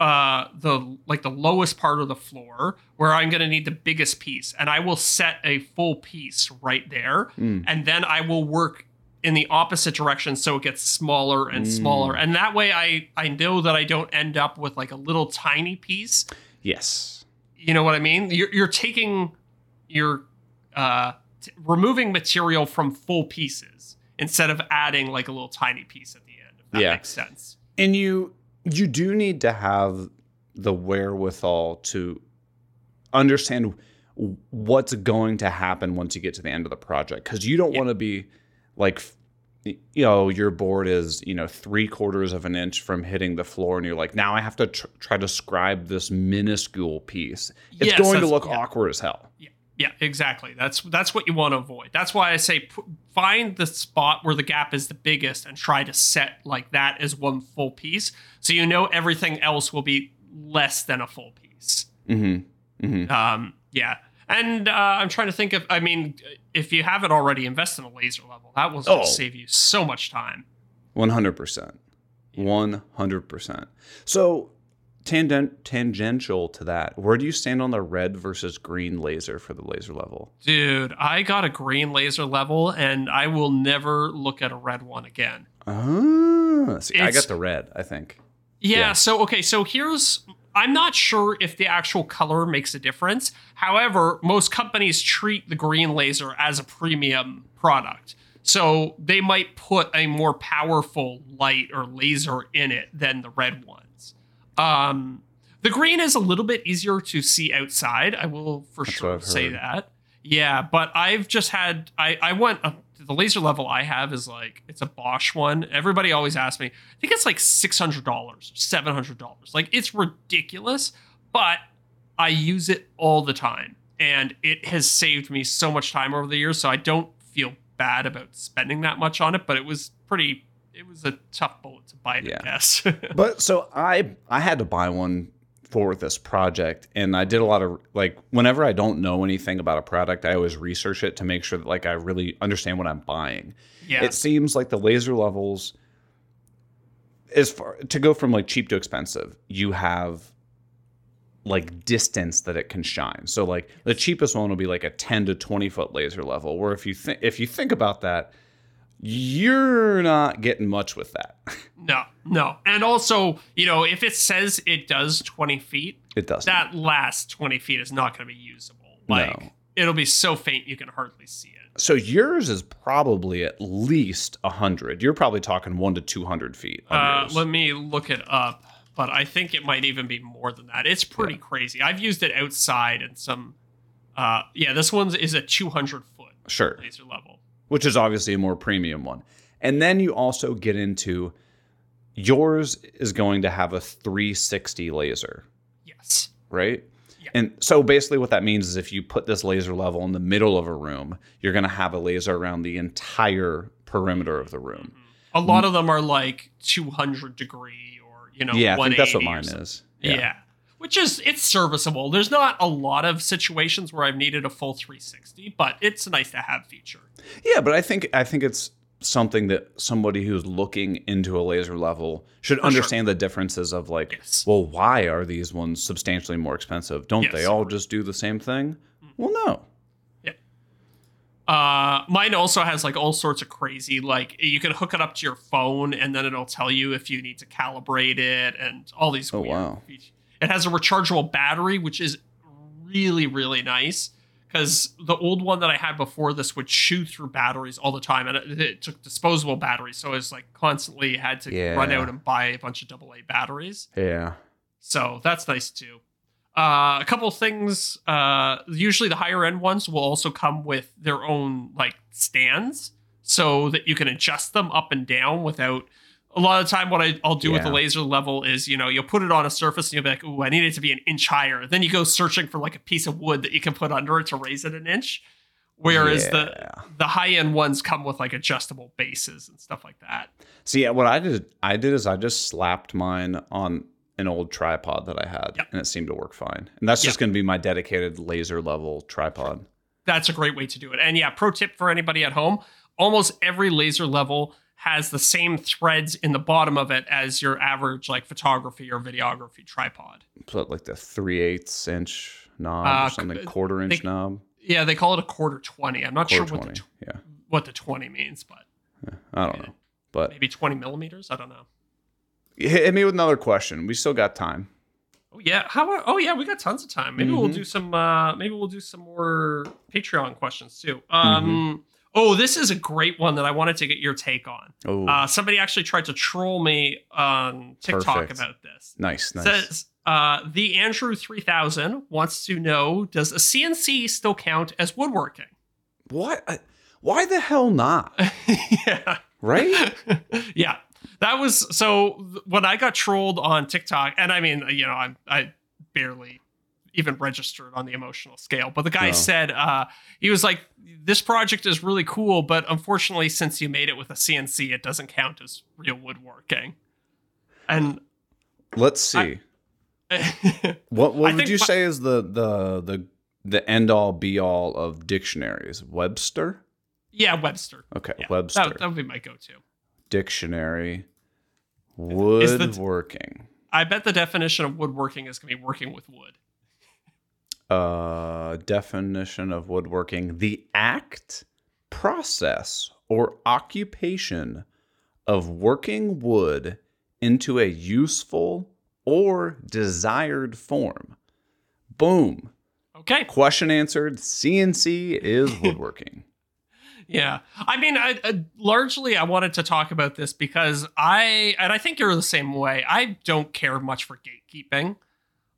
uh the like the lowest part of the floor where I'm going to need the biggest piece, and I will set a full piece right there, Mm. and then I will work in the opposite direction so it gets smaller and Mm. smaller and that way i i know that i don't end up with like a little tiny piece Yes. you know what i mean you're, you're taking you're uh t- removing material from full pieces instead of adding like a little tiny piece at the end if that Yeah. makes sense And you you do need to have the wherewithal to understand what's going to happen once you get to the end of the project because you don't Yeah. want to be like you know your board is you know three quarters of an inch from hitting the floor and you're like now i have to tr- try to scribe this minuscule piece. It's Yes, going to look yeah. awkward as hell. Yeah exactly. That's that's what you want to avoid. That's why i say p- find the spot where the gap is the biggest and try to set like that as one full piece so you know everything else will be less than a full piece. Mm-hmm mm-hmm. Um, yeah. And uh, I'm trying to think of, I mean, if you haven't already invested in a laser level, that will Oh. save you so much time. 100%. 100%. So, tangent, tangential to that, where do you stand on the red versus green laser for the laser level? Dude, I got a green laser level and I will never look at a red one again. Ah, see, I got the red, I think. Yeah, Yeah. so okay, so here's I'm not sure if the actual color makes a difference. However, most companies treat the green laser as a premium product. So they might put a more powerful light or laser in it than the red ones. Um, the green is a little bit easier to see outside. I will for That's sure say that. Yeah, but I've just had I I went uh, the laser level I have is like it's a Bosch one. Everybody always asks me. I think it's like six hundred dollars, seven hundred dollars. Like it's ridiculous, but I use it all the time, and it has saved me so much time over the years. So I don't feel bad about spending that much on it. But it was pretty. It was a tough bullet to bite, Yeah. I guess. But so I I had to buy one for this project and I did a lot of like whenever I don't know anything about a product, I always research it to make sure that like I really understand what I'm buying. yeah, It seems like the laser levels as far to go from like cheap to expensive, you have like distance that it can shine. So like the cheapest one will be like a 10 to 20 foot laser level. Where if you think if you think about that, you're not getting much with that. no, no, and also you know if it says it does twenty feet, It doesn't. that last 20 feet is not going to be usable. Like No. it'll be so faint you can hardly see it. so yours is probably at least 100. You're probably talking 1 to 200 feet. Uh, let me look it up, but I think it might even be more than that. It's pretty crazy. I've used it outside and some. Uh, yeah, this one is a 200 foot sure. laser level. Which is obviously a more premium one. And then you also get into yours is going to have a 360 laser, Yes. right? Yeah. And so basically what that means is if you put this laser level in the middle of a room, you're going to have a laser around the entire perimeter of the room. Mm-hmm. A lot of them are like 200 degree or you know. yeah, I think that's what mine is. Yeah. Which is it's serviceable. There's not a lot of situations where I've needed a full 360, but it's a nice to have feature. Yeah, but I think I think it's something that somebody who's looking into a laser level should sure. understand the differences of like, Yes. well, why are these ones substantially more expensive? Don't Yes, they all just do the same thing? Well, no. Uh, mine also has like all sorts of crazy, like you can hook it up to your phone and then it'll tell you if you need to calibrate it and all these. Oh, wow. features. It has a rechargeable battery, which is really, really nice because the old one that I had before this would chew through batteries all the time, and it, it took disposable batteries, so I was like constantly had to Yeah. run out and buy a bunch of AA batteries. Yeah. So that's nice too. Uh, a couple things. Uh, usually the higher end ones will also come with their own like stands, so that you can adjust them up and down without. A lot of the time, what I, I'll do with the laser level is, you know, you'll put it on a surface and you'll be like, "Ooh, I need it to be an inch higher." Then you go searching for like a piece of wood that you can put under it to raise it an inch. Whereas the Yeah. the high end ones come with like adjustable bases and stuff like that. See, what I did, I did is I just slapped mine on an old tripod that I had, Yep. and it seemed to work fine. And that's just going to be my dedicated laser level tripod. that's a great way to do it. And yeah, pro tip for anybody at home almost every laser level has the same threads in the bottom of it as your average like photography or videography tripod. Put like the three eighths inch knob Uh, or something, quarter inch they- knob, Yeah, they call it a quarter 20. I'm not quarter sure what twenty. the, yeah, what the 20 means, but I don't know, but maybe 20 millimeters. I don't know. hit me with another question. We still got time. Oh yeah, how? about- Oh yeah, we got tons of time. Maybe we'll Mhm. do some. uh Maybe we'll do some more Patreon questions too. Um. Oh, this is a great one that I wanted to get your take on. Oh, Uh, somebody actually tried to troll me on TikTok Perfect. about this. nice, nice. Says uh, the Andrew three thousand wants to know: Does a CNC still count as woodworking? what? Why the hell not? yeah, Right? yeah. That was so. When I got trolled on TikTok, and I mean, you know, I I barely even registered on the emotional scale, but the guy No. said uh, he was like, "This project is really cool, but unfortunately, since you made it with a CNC, it doesn't count as real woodworking." And Let's see. what I what would you my- say is the the the the end all be all of dictionaries? Webster? yeah, Webster. Okay, Yeah, Webster That, that would be my go-to. dictionary. The- Woodworking. I bet the definition of woodworking is going to be working with wood. Uh, definition of woodworking: the act, process, or occupation of working wood into a useful or desired form. Boom. Okay. Question answered. CNC is woodworking. Yeah. I mean, I, I, largely I wanted to talk about this because I, and I think you're the same way. I don't care much for gatekeeping.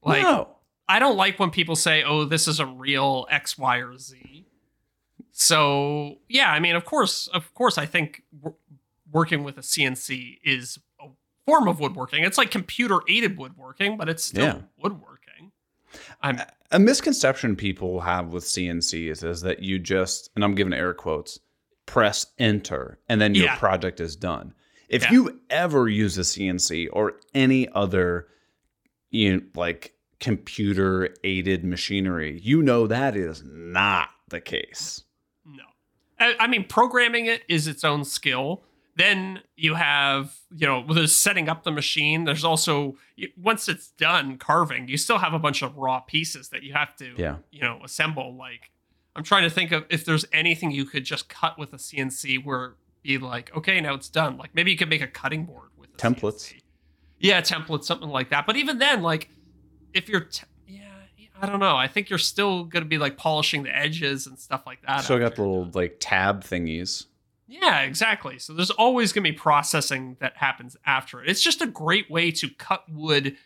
Like, no. I don't like when people say, oh, this is a real X, Y, or Z. So, yeah, I mean, of course, of course, I think w- working with a CNC is a form of woodworking. It's like computer aided woodworking, but it's still Yeah. woodworking. I'm, a misconception people have with CNCs is that you just, and I'm giving air quotes, press enter and then your Yeah. project is done. If Yeah. you ever use a CNC or any other, you know, like computer aided machinery, you know that is not the case. No. I, I mean, programming it is its own skill. Then you have, you know, there's setting up the machine. There's also, once it's done carving, you still have a bunch of raw pieces that you have to, Yeah. you know, assemble. Like, I'm trying to think of if there's anything you could just cut with a CNC where be like, okay, now it's done. Like, maybe you could make a cutting board with a Templates. CNC. Yeah, templates, something like that. But even then, like, if you're, t- yeah, I don't know. I think you're still going to be like polishing the edges and stuff like that. Still got the little done. like tab thingies. Yeah, exactly. So there's always going to be processing that happens after it. It's just a great way to cut wood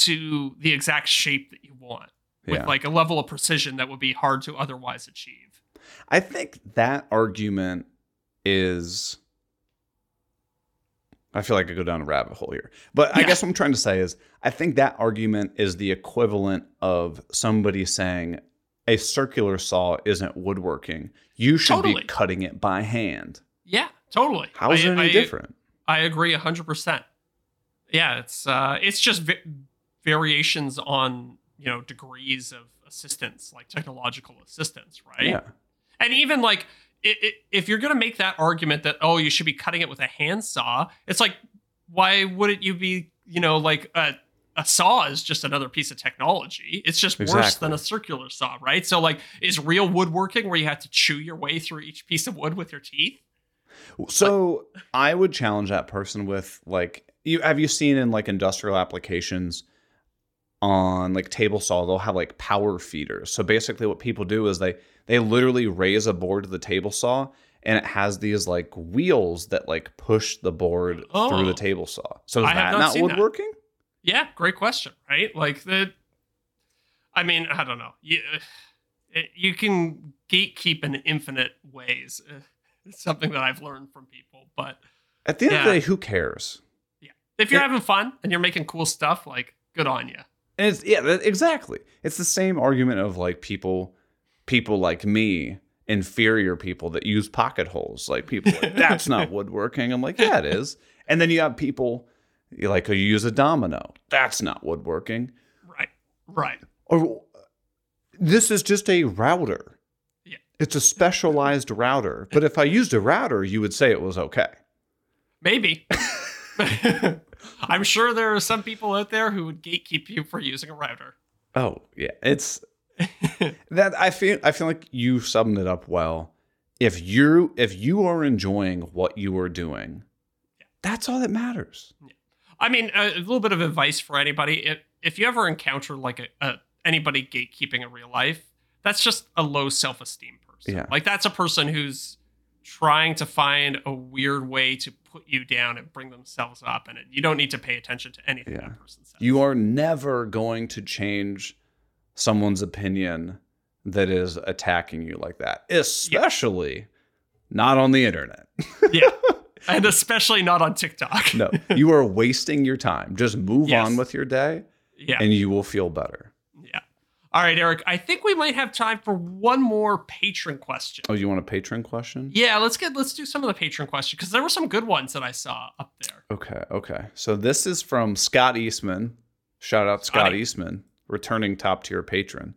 to the exact shape that you want with Yeah. like a level of precision that would be hard to otherwise achieve. I think that argument is. I feel like I go down a rabbit hole here. But I guess what I'm trying to say is I think that argument is the equivalent of somebody saying a circular saw isn't woodworking. You should Totally. be cutting it by hand. Yeah, totally. How is I- it any I- different? I agree 100%. Yeah, it's uh it's just va- variations on, you know, degrees of assistance, like technological assistance, right? Yeah. And even like, if you're going to make that argument that, oh, you should be cutting it with a handsaw, it's like, why wouldn't you be, you know, like a, a saw is just another piece of technology. It's just worse than a circular saw, right? So, like, is real woodworking where you have to chew your way through each piece of wood with your teeth? So I would challenge that person with like you have you seen in like industrial applications on like table saw, they'll have like power feeders. So basically, what people do is they they literally raise a board to the table saw, and it has these like wheels that like push the board through Oh. the table saw. So is I that not not seen that. woodworking? Yeah, great question, right? Like the, I mean, I don't know. You, it, you can gatekeep in infinite ways. Uh, It's something that I've learned from people. But At the end of the day, who cares? Yeah. If you're It- having fun and you're making cool stuff, like good on you. And it's yeah, exactly. It's the same argument of like people, people like me, inferior people that use pocket holes. Like people, like, that's not woodworking. I'm like, yeah, it is. And then you have people like oh, who use a domino. That's not woodworking. Right. Right. Or this is just a router. Yeah. It's a specialized router. But if I used a router, you would say it was okay. Maybe. I'm sure there are some people out there who would gatekeep you for using a router. Oh yeah, it's that I feel I feel like you summed it up well. If you if you are enjoying what you are doing, that's all that matters. I mean, a, a little bit of advice for anybody: if, if you ever encounter like a, a anybody gatekeeping in real life, that's just a low self-esteem person. Yeah. Like that's a person who's trying to find a weird way to put you down and bring themselves up, and it, you don't need to pay attention to anything Yeah. that person says. You are never going to change someone's opinion that is attacking you like that, especially not on the internet. yeah, and especially not on TikTok. No, you are wasting your time. Just move Yes. on with your day Yeah, and you will feel better. yeah. All right, Eric. I think we might have time for one more patron question. Oh, you want a patron question? Yeah, let's get let's do some of the patron questions because there were some good ones that I saw up there. Okay, okay. So this is from Scott Eastman. Shout out Scott Scotty. Eastman, returning top tier patron.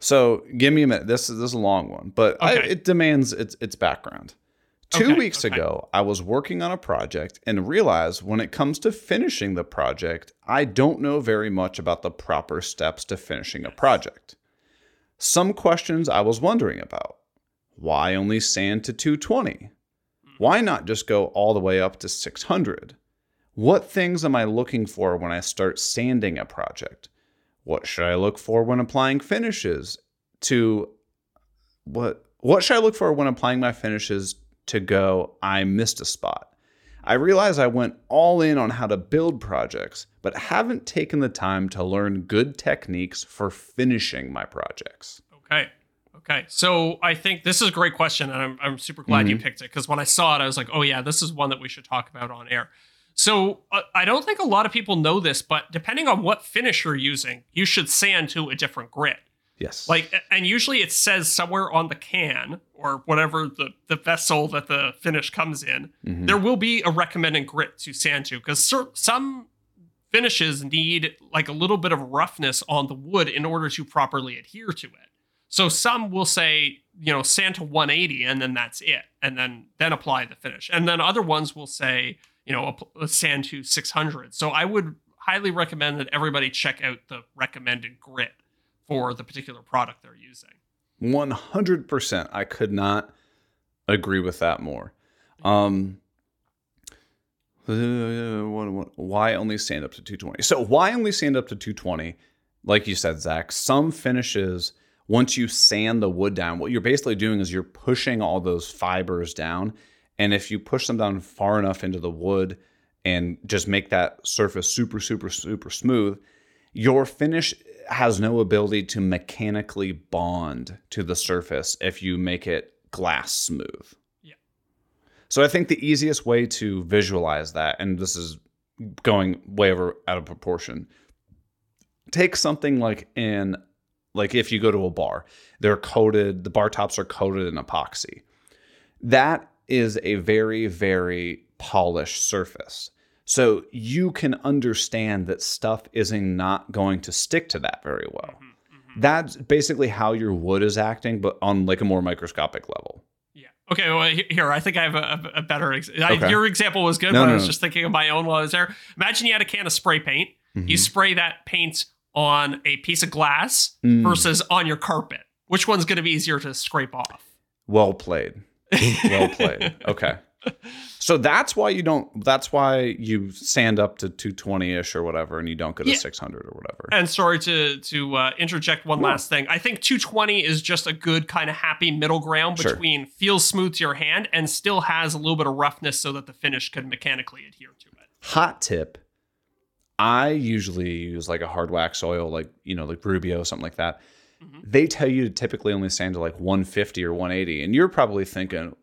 So give me a minute. This is this is a long one, but I, it demands its its background. Two Okay, weeks okay. ago, I was working on a project and realized when it comes to finishing the project, I don't know very much about the proper steps to finishing a project. Some questions I was wondering about. Why only sand to 220? Why not just go all the way up to 600? What things am I looking for when I start sanding a project? What should I look for when applying finishes to what what should I look for when applying my finishes to go I missed a spot? I realize I went all in on how to build projects, but haven't taken the time to learn good techniques for finishing my projects. Okay. Okay. So I think this is a great question, and I'm, I'm super glad you Mm-hmm. picked it because when I saw it, I was like, oh, yeah, this is one that we should talk about on air. So uh, I don't think a lot of people know this, but depending on what finish you're using, you should sand to a different grit. Yes. Like, and usually it says somewhere on the can or whatever the, the vessel that the finish comes in, Mhm. there will be a recommended grit to sand to because some finishes need like a little bit of roughness on the wood in order to properly adhere to it. So some will say, you know, sand to 180 and then that's it, and then then apply the finish. And then other ones will say, you know, a, a sand to 600. So I would highly recommend that everybody check out the recommended grit for the particular product they're using. 100% i could not agree with that more. Um uh, why only stand up to 220 so why only stand up to 220 like you said zac some finishes once you sand the wood down what you're basically doing is you're pushing all those fibers down and if you push them down far enough into the wood and just make that surface super super super smooth your finish has no ability to mechanically bond to the surface if you make it glass smooth. Yeah. So I think the easiest way to visualize that, and this is going way over out of proportion, take something like in like if you go to a bar, they're coated, the bar tops are coated in epoxy. That is a very, very polished surface. So you can understand that stuff isn't not going to stick to that very well. Mm-hmm, That's basically how your wood is acting, but on like a more microscopic level. Yeah. Okay. Well, here I think I have a, a- better. Ex- I- your example was good, No, but no, I was no. just thinking of my own while I was there. Imagine you had a can of spray paint. You Mhm. spray that paint on a piece of glass Mm. versus on your carpet. Which one's going to be easier to scrape off? Well played. Well played. Okay. So that's why you don't. That's why you sand up to 220 ish or whatever, and you don't go to Yeah. 600 or whatever. And sorry to to uh, interject one last thing. I think 220 is just a good kind of happy middle ground Sure. between feels smooth to your hand and still has a little bit of roughness so that the finish could mechanically adhere to it. Hot tip. I usually use like a hard wax oil, like you know, like Rubio, something like that. Mhm. They tell you to typically only sand to like 150 or 180, and you're probably thinking,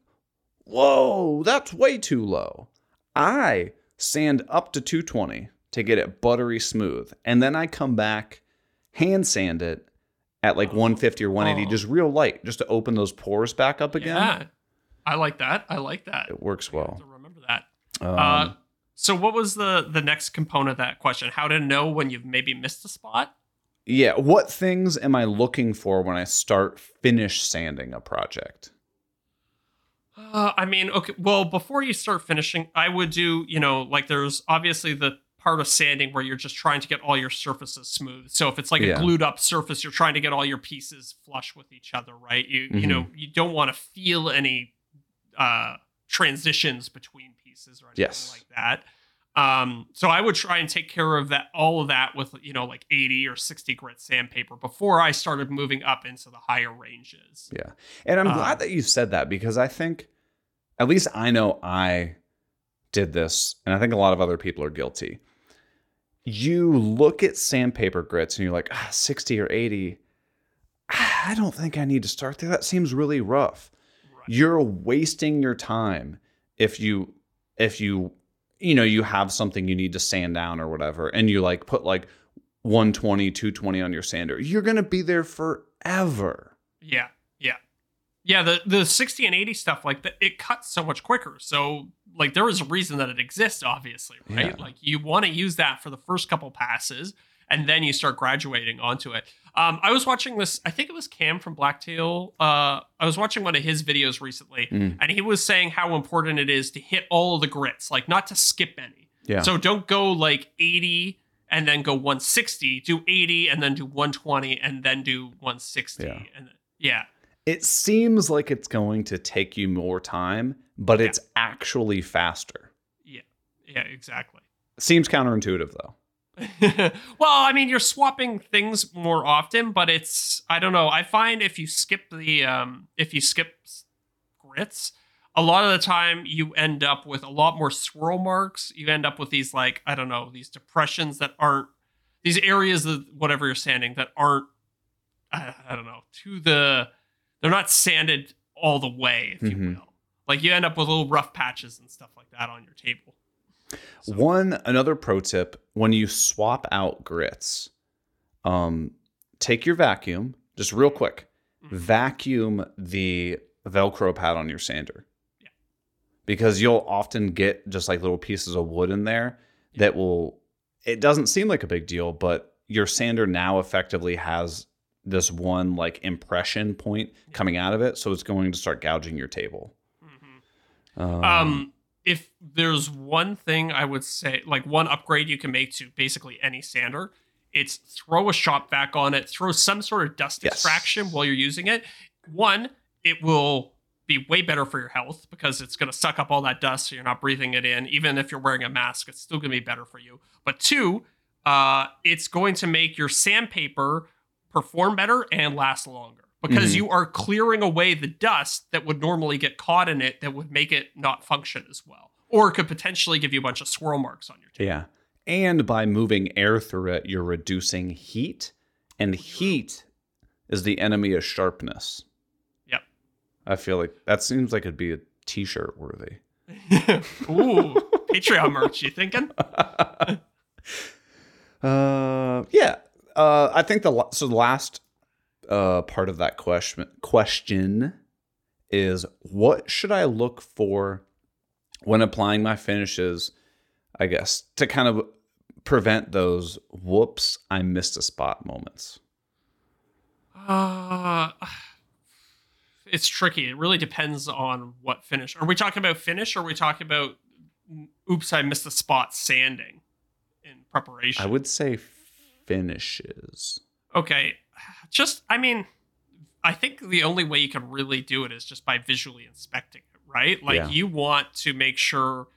"Whoa, that's way too low." I sand up to 220 to get it buttery smooth, and then I come back, hand sand it at like 150 or 180, Oh. just real light, just to open those pores back up again. Yeah, I like that. I like that. It works I have well. to remember that. Um, uh, so, what was the the next component of that question? How to know when you've maybe missed a spot? Yeah, what things am I looking for when I start finish sanding a project? Uh, I mean, okay. Well, before you start finishing, I would do, you know, like there's obviously the part of sanding where you're just trying to get all your surfaces smooth. So if it's like Yeah. a glued up surface, you're trying to get all your pieces flush with each other, right? You you know, you don't want to feel any uh transitions between pieces or anything Yes. like that. Um, so I would try and take care of that, all of that with you know like 80 or 60 grit sandpaper before I started moving up into the higher ranges. Yeah. And I'm Uh, glad that you said that because I think, at least I know I did this, and I think a lot of other people are guilty. You look at sandpaper grits and you're like, ah, 60 or 80. ah, I don't think I need to start there. That seems really rough. Right. You're wasting your time if you, if you, you know, you have something you need to sand down or whatever, and you like put like 120, 220 on your sander. You're going to be there forever. Yeah, yeah, yeah. The the sixty and eighty stuff like that, it cuts so much quicker. So like there is a reason that it exists, obviously, right? Yeah. Like you want to use that for the first couple passes, and then you start graduating onto it. Um, I was watching this. I think it was Cam from Blacktail. Uh, I was watching one of his videos recently, Mm. and he was saying how important it is to hit all the grits, like not to skip any. Yeah. So don't go like 80 and then go 160. Do 80 and then do 120 and then do 160. Yeah. And yeah. It seems like it's going to take you more time, but Yeah. it's actually faster. Yeah. Yeah, exactly. Seems counterintuitive though. well, I mean, you're swapping things more often, but it's I don't know. I find if you skip the um if you skip grits, a lot of the time you end up with a lot more swirl marks. You end up with these like I don't know these depressions that aren't these areas of whatever you're sanding that aren't I, I don't know to the they're not sanded all the way, if you Mhm. will. Like you end up with little rough patches and stuff like that on your table. So- One another pro tip when you swap out grits, um, take your vacuum, just real quick, Mhm. vacuum the Velcro pad on your sander. Yeah. Because you'll often get just like little pieces of wood in there that will it doesn't seem like a big deal, but your sander now effectively has this one like impression point coming out of it, so it's going to start gouging your table. Mhm. Um, Um, if there's one thing I would say, like one upgrade you can make to basically any sander, it's throw a shop vac on it, throw some sort of dust Yes. extraction while you're using it. One, it will be way better for your health because it's going to suck up all that dust so you're not breathing it in. Even if you're wearing a mask, it's still going to be better for you. But two, uh, it's going to make your sandpaper perform better and last longer because Mhm. you are clearing away the dust that would normally get caught in it that would make it not function as well or could potentially give you a bunch of swirl marks on your table. Yeah. And by moving air through it, you're reducing heat, and heat is the enemy of sharpness. Yep. I feel like that seems like it'd be a t-shirt worthy. Ooh, Patreon merch, you thinking? Uh, yeah. Uh, I think the so the last uh part of that question question is what should I look for when applying my finishes? I guess to kind of prevent those whoops I missed a spot moments. Uh, it's tricky. It really depends on what finish. Are we talking about finish or are we talking about oops, I missed a spot sanding in preparation? I would say finishes. Okay. Just, I mean, I think the only way you can really do it is just by visually inspecting it, right? Like Yeah. you want to make sure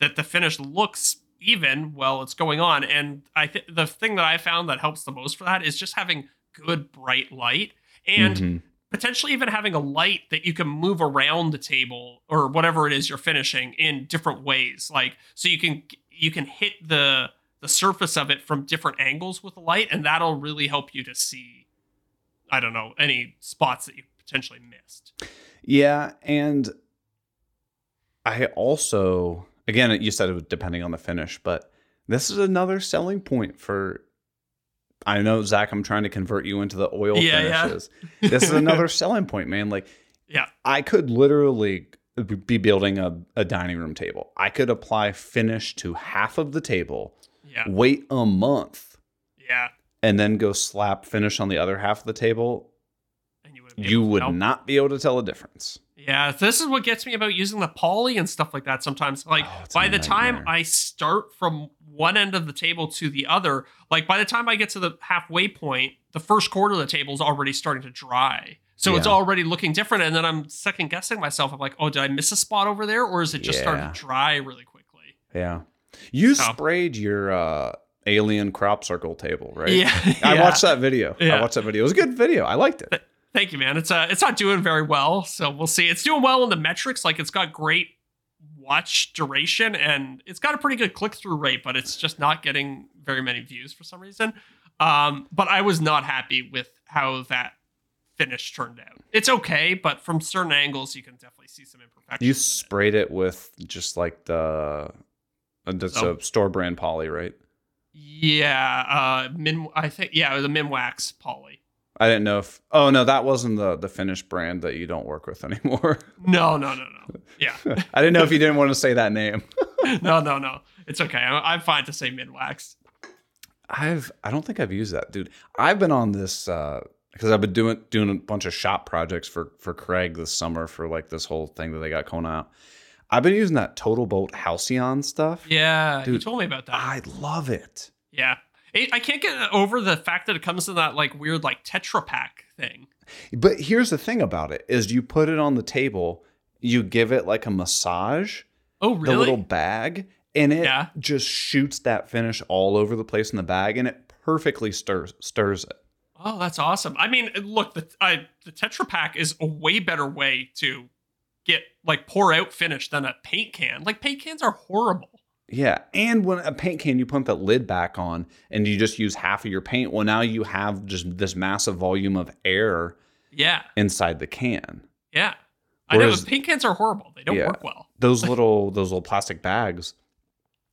that the finish looks even while it's going on. And I think the thing that I found that helps the most for that is just having good bright light and Mhm. potentially even having a light that you can move around the table or whatever it is you're finishing in different ways. Like so you can you can hit the the surface of it from different angles with the light, and that'll really help you to see. I don't know any spots that you potentially missed. Yeah, and I also again you said it was depending on the finish, but this is another selling point for I know Zac, I'm trying to convert you into the oil Yeah, yeah. finishes. This is another selling point, man. Like Yeah. I could literally be building a, a dining room table. I could apply finish to half of the table, Yeah, wait a month, yeah, and then go slap finish on the other half of the table. and you would You would not be able to tell a difference. Yeah, this is what gets me about using the poly and stuff like that sometimes. Like Oh, by the time. I start from one end of the table to the other, like by the time I get to the halfway point, the first quarter of the table is already starting to dry. So it's already looking different. And then I'm second guessing myself. I'm like, oh, did I miss a spot over there? Or is it just starting to dry really quickly? Yeah. You So- sprayed your uh, alien crop circle table, right? Yeah. I yeah. watched that video. I watched that video. It was a good video. I liked it. Thank you, man. It's uh it's not doing very well, so we'll see. It's doing well in the metrics, like it's got great watch duration and it's got a pretty good click through rate, but it's just not getting very many views for some reason. Um, but I was not happy with how that finish turned out. It's okay, but from certain angles, you can definitely see some imperfections. You in it. sprayed it with just like the uh, that's Oh. a store brand poly, right? Yeah, uh, min. I think yeah, it was a Minwax poly. I didn't know if. Oh no, that wasn't the the finished brand that you don't work with anymore. No, no, no, no. Yeah, I didn't know if you didn't want to say that name. no, no, no. It's okay. I'm, I'm fine to say Minwax. I've I don't think I've used that, dude. I've been on this uh because I've been doing doing a bunch of shop projects for for Kreg this summer for like this whole thing that they got coming out. I've been using that TotalBoat Halcyon stuff. Yeah, you told me about that. I love it. yeah, it, I can't get over the fact that it comes in that like weird like Tetra Pak thing. But here's the thing about it is you put it on the table, you give it like a massage, Oh, the little bag, and it Yeah. just shoots that finish all over the place in the bag and it perfectly stirs stirs it. oh, that's awesome. I mean, look, the I, the Tetra Pak is a way better way to get like pour out finish than a paint can. Like paint cans are horrible. Yeah, and when a paint can, you put that lid back on, and you just use half of your paint. Well, now you have just this massive volume of air Yeah, inside the can. yeah. I know Whereas- paint cans are horrible. They don't Yeah. work well. Those little those little plastic bags,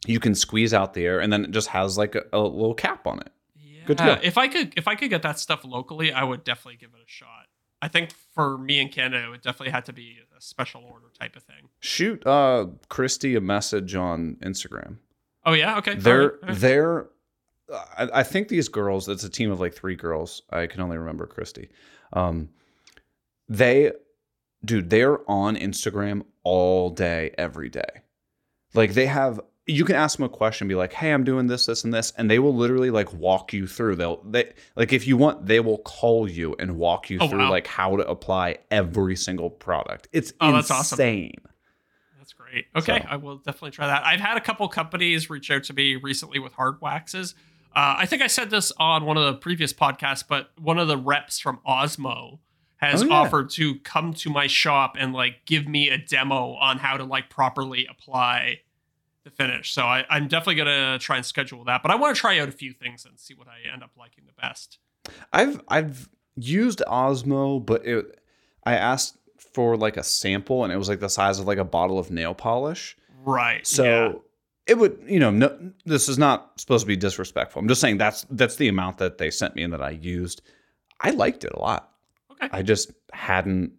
you can squeeze out the air, and then it just has like a, a little cap on it. Yeah. Good to go. If I could if I could get that stuff locally, I would definitely give it a shot. I think for me in Canada, it would definitely have to be special order type of thing. Shoot, uh, Christy a message on Instagram. Oh yeah, okay. They're All right, all right. they're. I, I think these girls. It's a team of like three girls. I can only remember Christy. Um, they, dude, they're on Instagram all day, every day. Like they have. You can ask them a question, be like, "Hey, I'm doing this, this, and this," and they will literally like walk you through. They'll they like if you want, they will call you and walk you Oh, through wow. like how to apply every single product. It's Oh, that's awesome. insane. That's great. Okay, So- I will definitely try that. I've had a couple companies reach out to me recently with hard waxes. Uh, I think I said this on one of the previous podcasts, but one of the reps from Osmo has Oh, yeah. offered to come to my shop and like give me a demo on how to like properly apply the finish. So I, I'm definitely gonna try and schedule that. But I want to try out a few things and see what I end up liking the best. I've I've used Osmo, but it, I asked for like a sample, and it was like the size of like a bottle of nail polish. Right. So yeah. it would, you know, no, this is not supposed to be disrespectful. I'm just saying that's that's the amount that they sent me and that I used. I liked it a lot. Okay. I just hadn't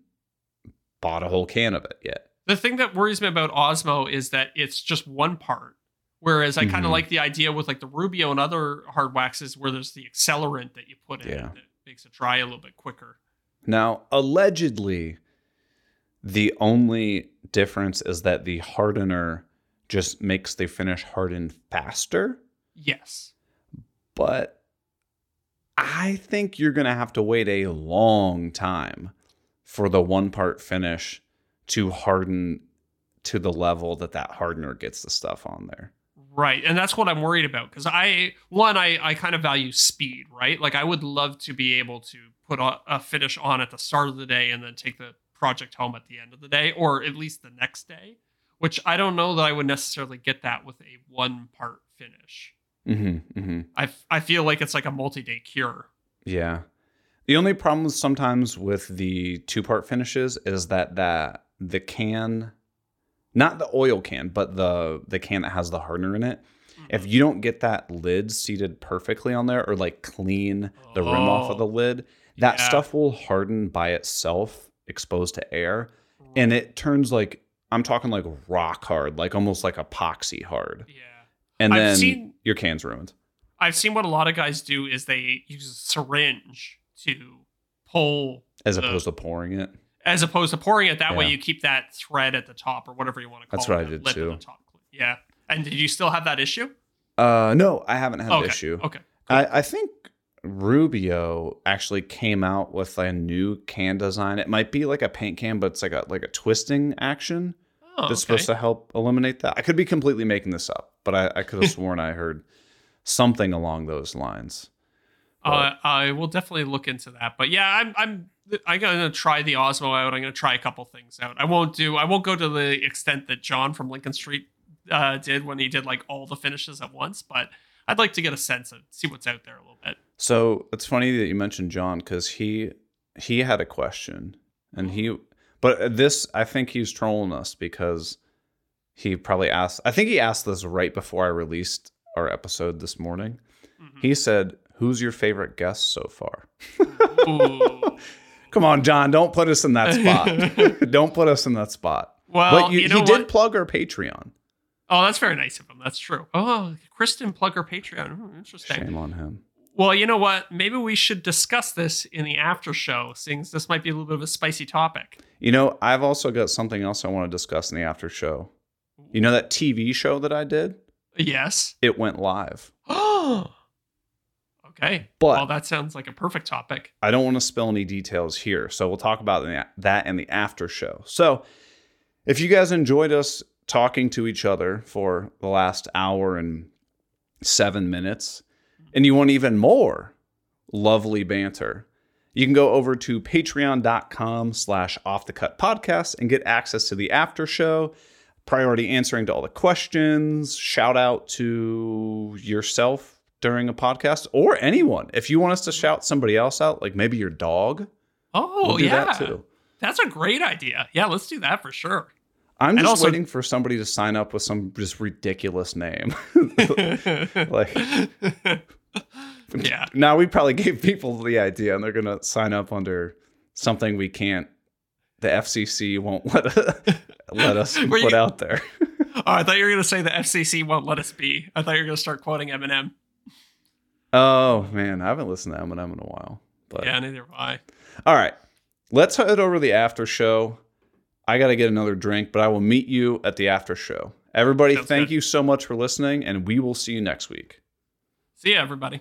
bought a whole can of it yet. The thing that worries me about Osmo is that it's just one part. Whereas I kind of Mhm. like the idea with like the Rubio and other hard waxes where there's the accelerant that you put in Yeah. that makes it dry a little bit quicker. Now, allegedly, the only difference is that the hardener just makes the finish harden faster. Yes. but I think you're going to have to wait a long time for the one part finish to harden to the level that that hardener gets the stuff on there. Right. And that's what I'm worried about because I, one, I, I kind of value speed, right? Like I would love to be able to put a, a finish on at the start of the day and then take the project home at the end of the day or at least the next day, which I don't know that I would necessarily get that with a one part finish. Mm-hmm, mm-hmm. I, I feel like it's like a multi day cure. Yeah. The only problem sometimes with the two part finishes is that that the can, not the oil can, but the the can that has the hardener in it. If mm-hmm. you don't get that lid seated perfectly on there, or like clean the rim off of Oh, the lid, that yeah. stuff will harden by itself, exposed to air, and it turns like I'm talking like rock hard, like almost like epoxy hard, Yeah. and I've then seen- your can's ruined. I've seen what a lot of guys do is they use a syringe to pull As the- opposed to pouring it. As opposed to pouring it that way you keep that thread at the top or whatever you want to call That's it That's what I did too. yeah and did you still have that issue Uh, no, I haven't had okay the issue. okay I, I think Rubio actually came out with a new can design. It might be like a paint can, but it's like a like a twisting action oh, that's okay. supposed to help eliminate that. I could be completely making this up, but I, I could have sworn I heard something along those lines. Uh, i will definitely look into that but yeah i'm i'm i'm gonna try the osmo out i'm gonna try a couple things out i won't do i won't go to the extent that john from lincoln street uh, did when he did like all the finishes at once but i'd like to get a sense of see what's out there a little bit So it's funny that you mentioned John because he he had a question and he but this I think he's trolling us because he probably asked I think he asked this right before I released our episode this morning. Mhm. He said, "Who's your favorite guest so far?" Come on, John, don't put us in that spot. don't put us in that spot. well but you, you know he what? did plug our Patreon. Oh, that's very nice of him. That's true. Oh, Kristen Plugger Patreon. Hmm, interesting. Shame on him. Well, you know what? Maybe we should discuss this in the after show, seeing as this might be a little bit of a spicy topic. You know, I've also got something else I want to discuss in the after show. You know that TV show that I did? Yes. It went live. okay. But- well, that sounds like a perfect topic. I don't want to spill any details here. So we'll talk about that in the after show. So if you guys enjoyed us talking to each other for the last hour and seven minutes, and you want even more lovely banter, you can go over to patreon.com slash off the cut podcast and get access to the after show, priority answering to all the questions, shout out to yourself during a podcast or anyone. If you want us to shout somebody else out, like maybe your dog, Oh, we'll do yeah. that too. That's a great idea. Yeah, let's do that for sure. I'm just also- waiting for somebody to sign up with some just ridiculous name. like yeah. now we probably gave people the idea and they're gonna sign up under something we can't the FCC won't let let us put you- out there. Oh, I thought you were going to say the FCC won't let us be. I thought you were going to start quoting Eminem. Oh man, I haven't listened to Eminem in a while. But Yeah, neither have I. all right, let's head over to the after show. I got to get another drink, but I will meet you at the after show. Everybody, Sounds thank good. you so much for listening, and we will see you next week. See ya, everybody.